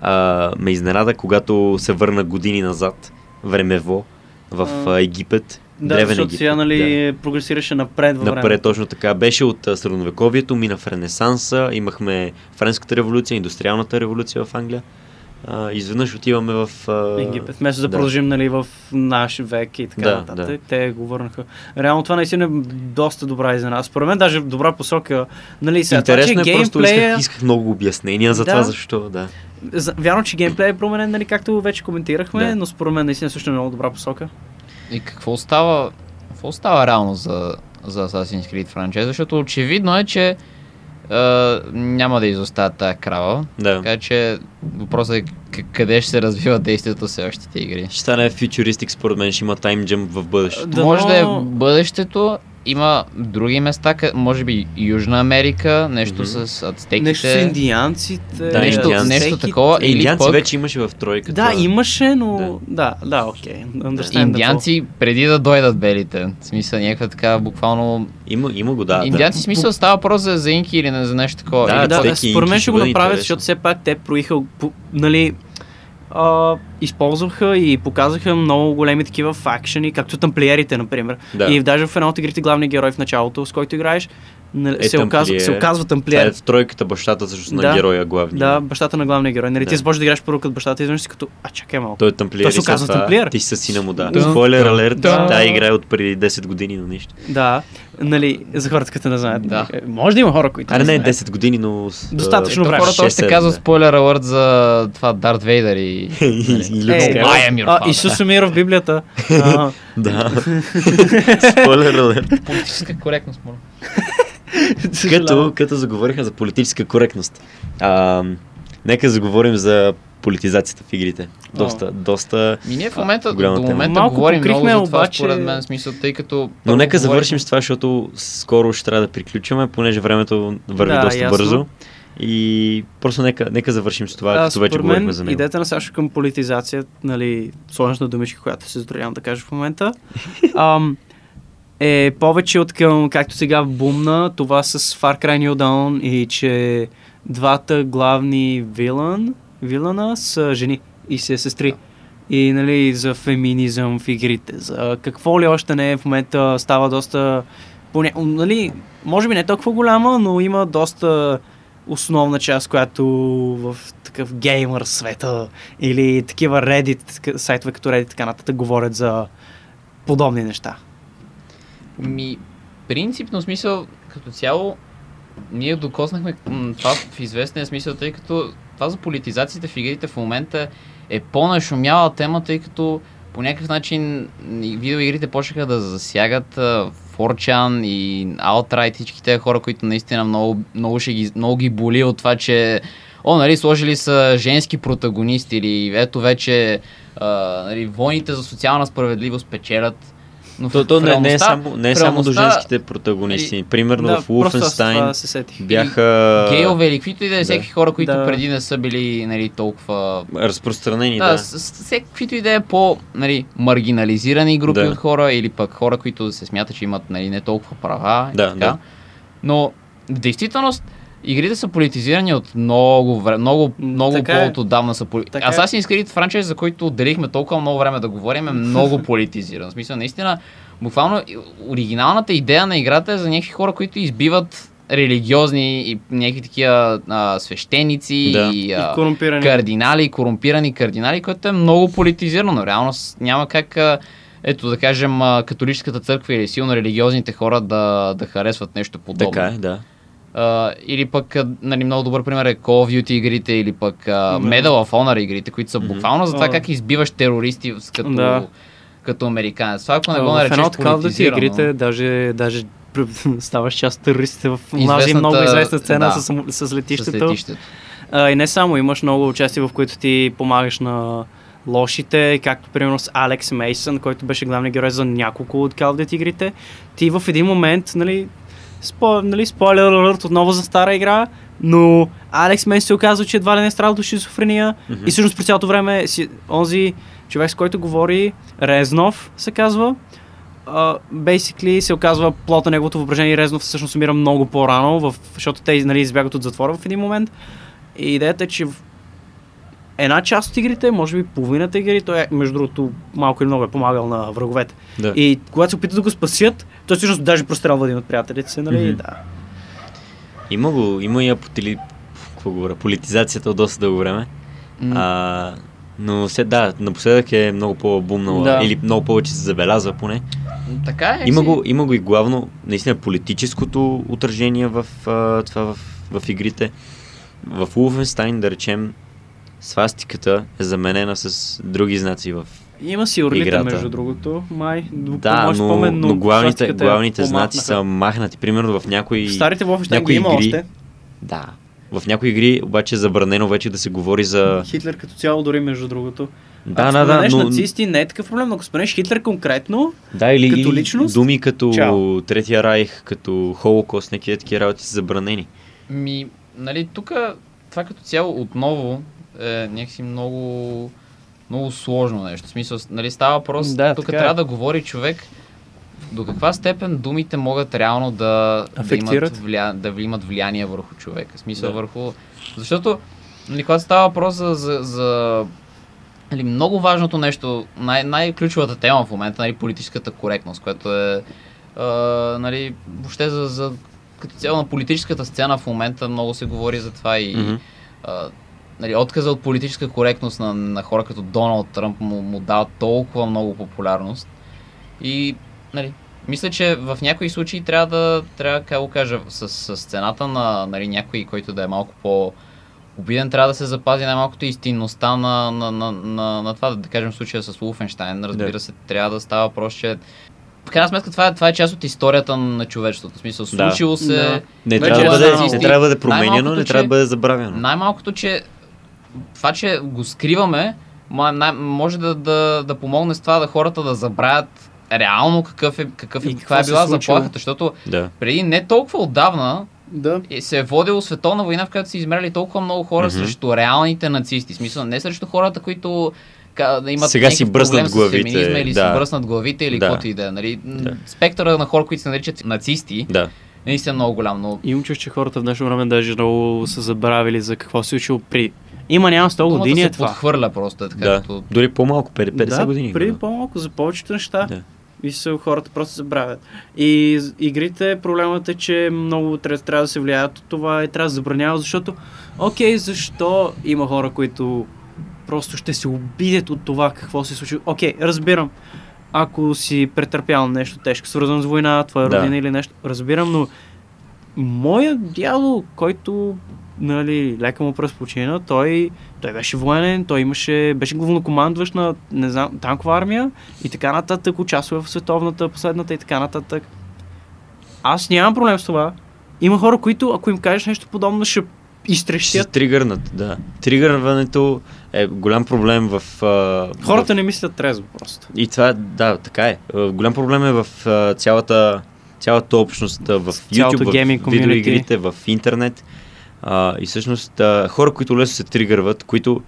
а, ме изненада, когато се върна години назад, времево, в А, Египет. Да, древен защото Египет. сега, нали, прогресираше напред във Напред времето. точно така. Беше от средновековието, мина в Ренесанса, имахме Френската революция, Индустриалната революция в Англия. А, изведнъж отиваме в... А, Египет. Вместо да, да. продължим нали, в наш век и така Да, нататък, те го върнаха. Реално това наистина е доста добра изненада. Според мен даже в добра посока. Нали, сега, Интересно това, е, че просто геймплея... исках, исках много обяснения за Да. това, защо, да. За- Вярно, че геймплея е променен, нали, както вече коментирахме, Да. но според мен наистина също е много добра посока. И какво става, какво става реално за, за Assassin's Creed франчайз? Защото очевидно е, че а, няма да изоставят тая крава. Да. Така че въпросът е к- къде ще се развива действието в следващите игри. Ще стане фьючуристик, според мен, ще има тайм джъмп в бъдещето. Да, Може да е но- бъдещето има други места, къ- може би Южна Америка, нещо Мгм. с ацтеките. Нещо с индианците. Да, нещо, индианци. нещо такова. Или Индианци пък вече имаше в тройката. Да, имаше, но... Да, да, окей. Okay. индианци преди да дойдат белите. В смисъл някаква така буквално... Има, има го, да. индианци в смисъл става въпрос за, за инки или не за нещо такова. Да, Или да, да, според мен ще го направят, защото все пак те проиха, нали, а, използваха и показаха много големи такива факшени, както тамплиерите, например. Да. И даже в една от игрите главният герой в началото, с който играеш, нали, Е, се, оказва, се оказва Това тамплиер. е в тройката бащата също на Да. героя главния. Да, бащата на главния герой. Нали, Да. ти започваш да играеш първо като бащата и изведнъж си като, а чакай малко. Той е тамплиер. Той се оказва това тамплиер. Ти си със сина му, да. Да. Спойлер алерт, Да. тази игра е от преди 10 години, но нищо. Да, нали, за хората, които не знаят. Да. Е, Може да има хора, които Аре не е знаят. 10 години, но... Достатъчно време. Хората още 6-7, казват да. спойлер алърт за това Дарт Вейдър и... [LAUGHS] И Люк Е. Исус умира в Библията. [LAUGHS] Да. [LAUGHS] Спойлер алерт. Политическа коректност, моля. [LAUGHS] Като, като заговорихме за политическа коректност. А, нека заговорим за политизацията в игрите. Доста, доста... Ми ние в момента, до момента Малко говорим много покрихме, за това, обаче- според мен, смисъл, тъй като... Но нека говорихме- завършим с това, защото скоро ще трябва да приключваме, понеже времето върви Да, доста ясно. бързо. И просто нека, нека завършим с това, А, като вече говорихме мен, за него. идеята на Сашо към политизация, нали, сложна думичка, която се затруднявам да кажа в момента, [LAUGHS] ам, е повече от към, както сега бумна, това с Far Cry New Dawn и че двата главни вилан, вилана са жени и са сестри. И нали, за феминизъм в игрите, за какво ли още не е в момента става доста, поня... нали, може би не толкова голяма, но има доста основна част, която в такъв геймър света или такива Reddit, сайтове като Reddit така нататък говорят за подобни неща. Ми, принципно смисъл, като цяло, ние докоснахме това в известния смисъл, тъй като това за политизацията в игрите в момента е по-нашумяла тема, тъй като по някакъв начин видеоигрите почнаха да засягат а, 4chan и Outright, всички тези хора, които наистина много, много, ще ги, много ги боли от това, че о, нали, сложили са женски протагонисти или ето вече а, нали, войните за социална справедливост печелят. Но То, то не, не е само, не е само до женските протагонисти. Примерно да, в Wolfenstein се бяха Гейове или каквито и да е всеки хора, които Да. преди не са били нали, толкова... разпространени, Да, да. всякаквито и да е по нали, маргинализирани групи Да. от хора или пък хора, които се смятат, че имат нали, не толкова права. и Да, така. да. Но в действителност игрите са политизирани от много време, много, много Така е. по-отдавна са политизирани. Е. Assassin's Creed франчайз, за който отделихме толкова много време да говорим, е много [LAUGHS] политизиран. В смисъл, наистина, буквално и- оригиналната идея на играта е за някакви хора, които избиват религиозни и някакви такива а, свещеници Да. и, И а, корумпирани. кардинали, корумпирани кардинали, което е много политизирано. Но реално няма как, а, ето да кажем, католическата църква или силно религиозните хора да, да харесват нещо подобно. Така е, да. А, или пък, нали, много добър пример е Call of Duty игрите, или пък а, Да. Medal of Honor игрите, които са буквално за това как избиваш терористи като, Да. като американец. Това, ако не го наречеш едно от Call of Duty политизирано, игрите, даже, даже [LAUGHS] ставаш част терористите в Известната- много известна сцена да, с, с с летището. летището. А, и не само, имаш много участия, в които ти помагаш на лошите, както примерно с Алекс Мейсън, който беше главният герой за няколко от Call of Duty игрите. Ти в един момент, нали, спо, нали спойлер алерт отново за стара игра, но Алекс Мейсън се оказва, че едва ли не е страдал от шизофрения Мгм. и всъщност през цялото време си, онзи човек, с който говори, Резнов се казва, uh, basically се оказва плод на неговото въображение и Резнов всъщност умира много по-рано, в, защото те нали, избягат от затвора в един момент. И идеята е, че една част от игрите, може би половината игри, той е, между другото, малко или много е помагал на враговете. да. И когато се опитат да го спасят, той всъщност даже прострелва един от приятелите си, нали? Мгм. Да. Има го, има я потили... Какво говоря? Политизацията от доста дълго време. М, А, но се, да, напоследък е много по-бумнала, Да. или много повече се забелязва поне. Така е. Има си. го, има го и главно, наистина, политическото отражение в а, това в, в игрите. В Wolfenstein, да речем, свастиката е заменена с други знаци в... Има си орлите, Играта. между другото, май. Да, но, спомен, но главните, свастиката я главните знаци са махнати. Примерно в някои... В старите Wolfenstein някои ги има игри- още. Да. В някои игри обаче е забранено вече да се говори за... Хитлер като цяло дори, между другото. Да, Ако да, да, но... нацисти, не е такъв проблем, но ако споменеш Хитлер конкретно, Да, или, Като личност? думи като Чао. Третия райх, като Холокост, някакви такива работи са забранени. Ми, нали, тук това като цяло отново е някакси много, много сложно нещо. В смисъл, нали, става въпрос, Да, тук е. трябва да говори човек до каква степен думите могат реално да, да, Афектират? имат, вля... да имат влияние върху човека. В смисъл Да. върху... Защото, нали, когато става въпрос за, за, за нали, много важното нещо, най- най-ключовата тема в момента, нали, политическата коректност, което е а, нали, въобще за, за като цяло на политическата сцена в момента много се говори за това и Мгм. а, нали, отказа от политическа коректност на, на хора като Доналд Тръмп му, му дава толкова много популярност. И нали, мисля, че в някои случаи трябва да, трябва, как го кажа, с, с цената на нали, някой, който да е малко по обиден, трябва да се запази най-малкото истинността на, на, на, на, на това, да кажем в случая с Улфенштайн. Разбира Да. се, трябва да става въпрос, че в крайна сметка това е, това е част от историята на човечеството. В смисъл, Да. случило се... Да. Не трябва, да е бъде, не трябва да бъде променено, не трябва да бъде забравено. Най-малкото, че това, че го скриваме, може да, да, да помогне с това да хората да забравят реално какъв е, какъв е, каква е била заплахата, защото Да. преди не толкова отдавна да. е- се е водило световна война, в която са измерили толкова много хора Мгм. срещу реалните нацисти. В Смисъл, не срещу хората, които ка- да имат Сега си бръснат главите, феминизма или да. си бръснат главите или Да. каквото и да е. Нали? Да. Спектъра на хора, които се наричат нацисти, Да. е наистина много голям, но Имам чувство, че хората в днешно време даже много са забравили за какво се е случило при... Има няма 100 думата години се е това. подхвърля просто така, да. като Дори по-малко, 50 да, години. преди да. по-малко за повечето неща. Да. И се, хората просто забравят. И игрите, проблемът е, че много трябва, трябва да се влияят от това и трябва да се забранява, защото, окей, защо има хора, които просто ще се обидят от това какво се случи. Окей, разбирам. Ако си претърпял нещо тежко, свързано с война, твоя Да. родина или нещо, разбирам, но моя дядо, който нали, лека му пръст почина, той, той беше военен, той имаше, беше главнокомандващ на не знам, танкова армия и така нататък, участва в световната, последната и така нататък. Аз нямам проблем с това. Има хора, които, ако им кажеш нещо подобно, ще Ще изтрещят. тригърнат, да. Тригърването е голям проблем в... а, Хората в... не мислят трезво просто. И това, да, така е. Голям проблем е в а, цялата, цялата общност, в YouTube, в видеоигрите, в интернет. А, и всъщност а, хора, които лесно се тригърват, които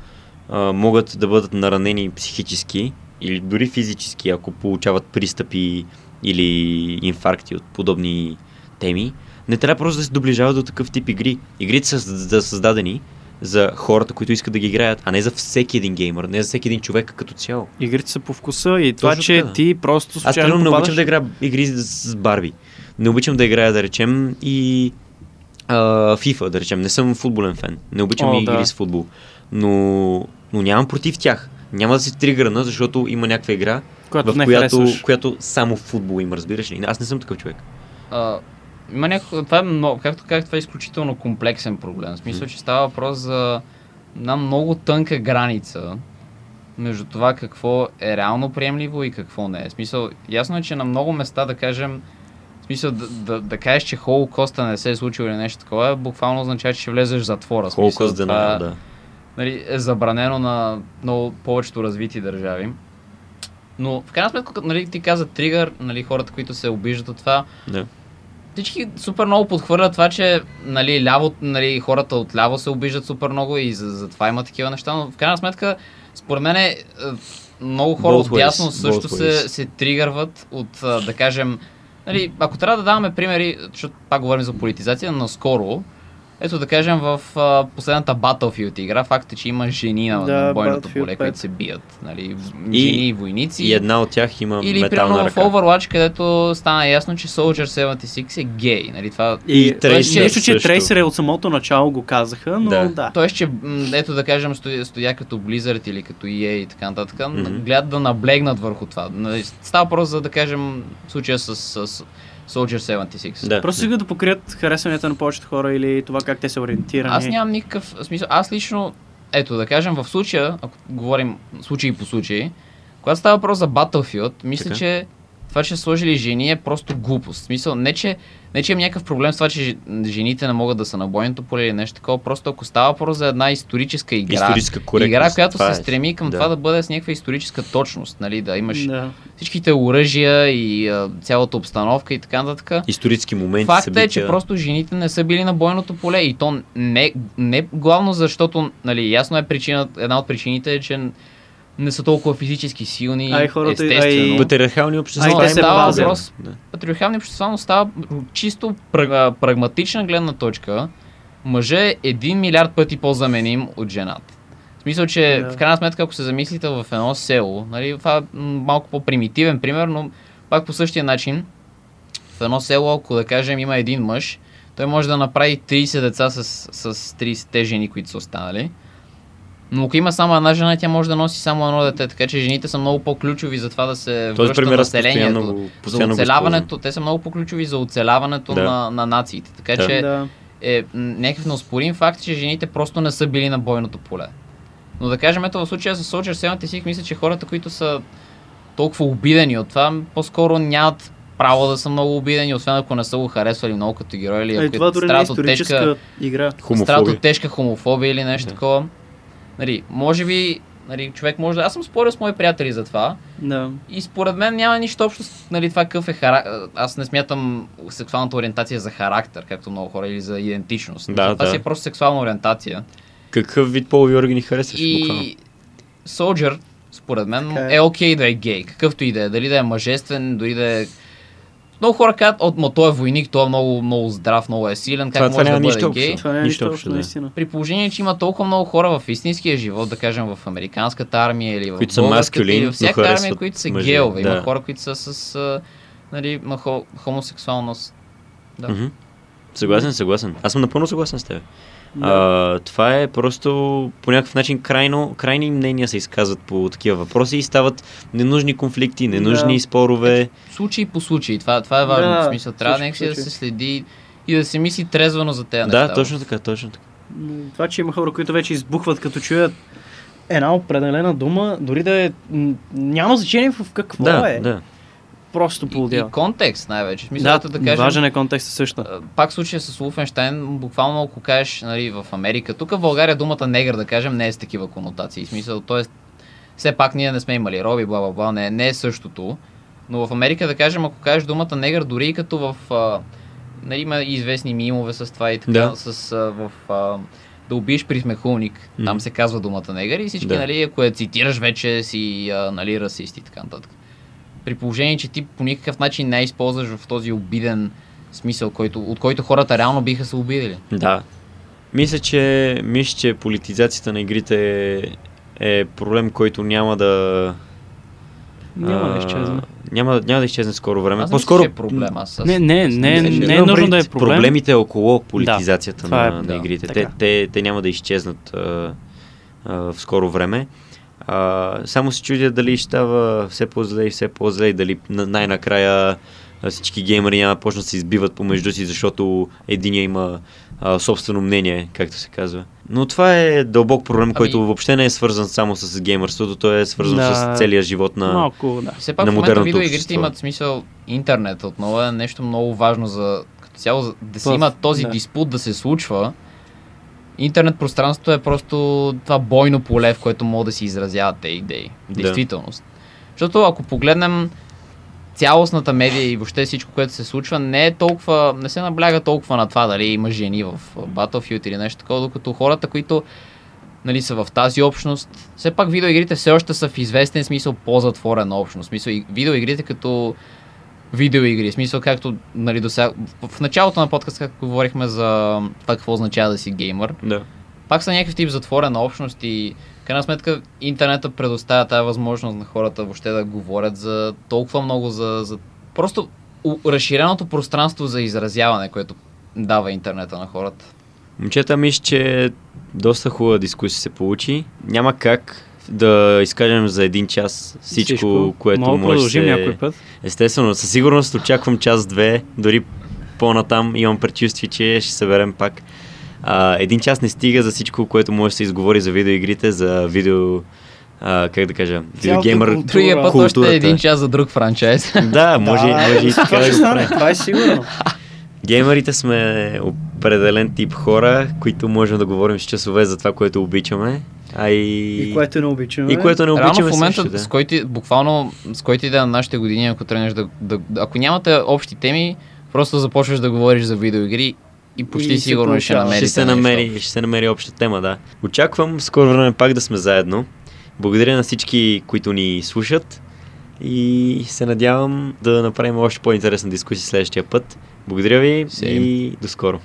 а, могат да бъдат наранени психически или дори физически, ако получават пристъпи или инфаркти от подобни теми, не трябва просто да се доближават до такъв тип игри. Игрите са създа- създадени за хората, които искат да ги играят, а не за всеки един геймър, не за всеки един човек като цяло. Игрите са по вкуса и това, Точно че така. ти просто Аз случайно примерно не попадаш... обичам да играя игри с, Барби. Не обичам да играя, да речем, и FIFA, да речем. Не съм футболен фен. Не обичам О, и игри да. с футбол. Но, но нямам против тях. Няма да се тригърна, защото има някаква игра, която в не която, харесваш. която само футбол има, разбираш ли? Аз не съм такъв човек. А, има някакво, това е много, както казах, това е изключително комплексен проблем. В смисъл, че става въпрос за една много тънка граница между това какво е реално приемливо и какво не е. В смисъл, ясно е, че на много места, да кажем, смисъл да, да, да кажеш, че Холокоста не се е случило или нещо такова, буквално означава, че ще влезеш в затвора. Холокост да, да. нали, е забранено на много повечето развити държави. Но в крайна сметка, нали, ти каза тригър, нали, хората, които се обиждат от това, да. всички супер много подхвърлят това, че нали, ляво, нали, хората от ляво се обиждат супер много и за, за това има такива неща, но в крайна сметка, според мен е, много хора Both от дясно също both се, ways. се тригърват от, да кажем, нали, ако трябва да даваме примери, защото пак говорим за политизация, но скоро, ето да кажем в а, последната Battlefield игра, факт е, че има жени на, Да, на бойното поле, 5. които се бият. Нали, И- жени и войници. И една от тях има Или метална примерно в ръка. Overwatch, където стана ясно, че Soldier 76 е гей. Нали, това... И, И Трейсър Нищо, че също. Трейсър е от самото начало го казаха, но да. Да. Тоест, че ето да кажем студия, студия като Blizzard или като EA и така нататък, Мгм. гледат да наблегнат върху това. Нали, Става въпрос за да кажем случая с, с Soldier 76. Да. Просто искат да покрият харесванията на повечето хора или това как те са ориентирани. Аз нямам никакъв смисъл. Аз лично, ето да кажем в случая, ако говорим случай по случай, когато става въпрос за Battlefield, мисля, Така. че това, че са сложили жени е просто глупост. В смисъл, не че, не, че имам някакъв проблем с това, че жените не могат да са на бойното поле или нещо такова, просто ако става въпрос за една историческа игра, Историческа игра, която се е. стреми към Да. това да бъде с някаква историческа точност, нали, да имаш Да. всичките оръжия и а, цялата обстановка и така нататък. Исторически моменти, Факт събития. е, че просто жените не са били на бойното поле и то не, не главно защото, нали, ясно е причина, една от причините е, че не са толкова физически силни, А и хората- а и- естествено. Патриархални общества. Те се проблем. пазят. въпрос. Да. Патриархални общества, но става чисто праг, прагматична гледна точка. Мъже е един милиард пъти по-заменим от жената. В смисъл, че Да. в крайна сметка, ако се замислите в едно село, нали, това е малко по-примитивен пример, но пак по същия начин, в едно село, ако да кажем има един мъж, той може да направи 30 деца с, с 30 жени, които са останали. Но ако има само една жена, тя може да носи само едно дете, така че жените са много по-ключови за това да се Този връща населението. постоянно, за постоянно го оцеляването, те са много по-ключови за оцеляването Да. на, на нациите. Така Да. че Да. е някакъв неоспорим факт, че жените просто не са били на бойното поле. Но да кажем, ето в случая с Soldier 76, мисля, че хората, които са толкова обидени от това, по-скоро нямат право да са много обидени, освен ако не са го харесвали много като герой или и ако това дори не е страдат от тежка, игра. страдат Хомофобия. от тежка хомофобия или нещо Да. такова. Нали, може би нали, човек може да... Аз съм спорил с мои приятели за това. Да. И според мен няма нищо общо с нали, това какъв е характер. Аз не смятам сексуалната ориентация за характер, както много хора, или за идентичност. Да, това да. си е просто сексуална ориентация. Какъв вид полови органи харесваш? буквално? И Soldier, според мен, Така е. е окей да е гей, какъвто и да е. Дали да е мъжествен, дори да е... Много хора казват, от, ма той е войник, той е много, много здрав, много е силен, как Това- това може да няма бъде нищо гей. общо. Това не е Нищо общо, да. наистина. При положение, че има толкова много хора в истинския живот, да кажем в американската армия или в Които са маскулин, във всяка армия, които са мъже, геове. Има да. хора, които са с а, нали, хомосексуалност. Да. Мгм. Съгласен, съгласен. Аз съм напълно съгласен с теб. Да. А, това е просто по някакъв начин крайно, крайни мнения се изказват по такива въпроси и стават ненужни конфликти, ненужни Да. спорове. Случай по случай. Това, това е важно. Да, в смисъл, трябва някакси да се следи и да се мисли трезвано за тези Да, неща. точно така, точно така. Това, че има хора, които вече избухват като чуят една определена дума, дори да е... Няма значение в какво Да, е. да. Просто И, и полудява. контекст най-вече. Смисъл, Да, ето да кажем, важен е контекстът също. пак случая с Луфенштайн, буквално ако кажеш нали, в Америка, тук в България думата негър, да кажем, не е с такива конотации. В смисъл, т.е. все пак ние не сме имали роби, бла бла бла, не, не е същото. Но в Америка, да кажем, ако кажеш думата негър, дори и като в... А, нали, има и известни мимове с това и така, Да. с, а, в... А, да убиеш присмехулник, там се казва думата негър и всички, Да. нали, ако я цитираш вече си а, нали, расист и така нататък. При положение, че ти по никакъв начин не използваш в този обиден смисъл, който, от който хората реално биха се обидели. Да. Мисля, че, мисля, че политизацията на игрите е, е проблем, който няма да... Няма да изчезне. Няма, няма да изчезне скоро време. Аз По-скоро... мисля, че е проблем. Аз, аз, Не, не, не, Не, не, не, е нужно да е проблем. Проблемите около политизацията това на, е- на да, игрите. така. Те, те, те няма да изчезнат а, а, в скоро време. А, само се чудя дали ще става все по-зле и все по-зле и дали на- най-накрая всички геймери няма почнат да се избиват помежду си, защото единия има а, собствено мнение, както се казва. Но това е дълбок проблем, Ами- който въобще не е свързан само с геймърството, той е свързан Да. с целия живот на... Малко, да. Все пак на в момента видеоигрите имат смисъл интернет отново е нещо много важно за като цяло да В- има този да. диспут да се случва. Интернет пространството е просто това бойно поле, в което могат да се изразяват те идеи. В Да. Действителност. Защото ако погледнем цялостната медия и въобще всичко, което се случва, не е толкова, не се набляга толкова на това дали има жени в Battlefield или нещо такова, докато хората, които нали, са в тази общност. Все пак видеоигрите все още са в известен смисъл по-затворена общност. В Смисъл, видеоигрите като видеоигри. В Смисъл, както нали, до сега, в- началото на подкаст, както говорихме за това какво означава да си геймър, Да. пак са някакъв тип затворена общност и крайна сметка интернета предоставя тази възможност на хората въобще да говорят за толкова много за, за просто разширеното пространство за изразяване, което дава интернета на хората. Момчета, мисля, че доста хубава дискусия се получи. Няма как да изкажем за един час всичко, което Мога да може продължим се... някой път. Естествено, със сигурност очаквам час-две, дори по-натам имам предчувствие, че ще съберем пак. А, един час не стига за всичко, което може да се изговори за видеоигрите, за видео а, как да кажа, видеогеймър култура. Другия път още културата. един час за друг франчайз. [LAUGHS] Да, може, може и така да го правим. [LAUGHS] това е сигурно. Геймерите сме определен тип хора, които можем да говорим с часове за това, което обичаме. А и... И което не обичаме. и което не обичаме в момента, също, да. с който, буквално, с който и да е на нашите години, ако тръгнеш да, да, ако нямате общи теми, просто започваш да говориш за видеоигри и почти И сигурно ще намерите ще се, нещо. намери, ще се намери обща тема, да. Очаквам скоро време пак да сме заедно. Благодаря на всички, които ни слушат и се надявам да направим още по-интересна дискусия следващия път. Благодаря ви Same. и до скоро.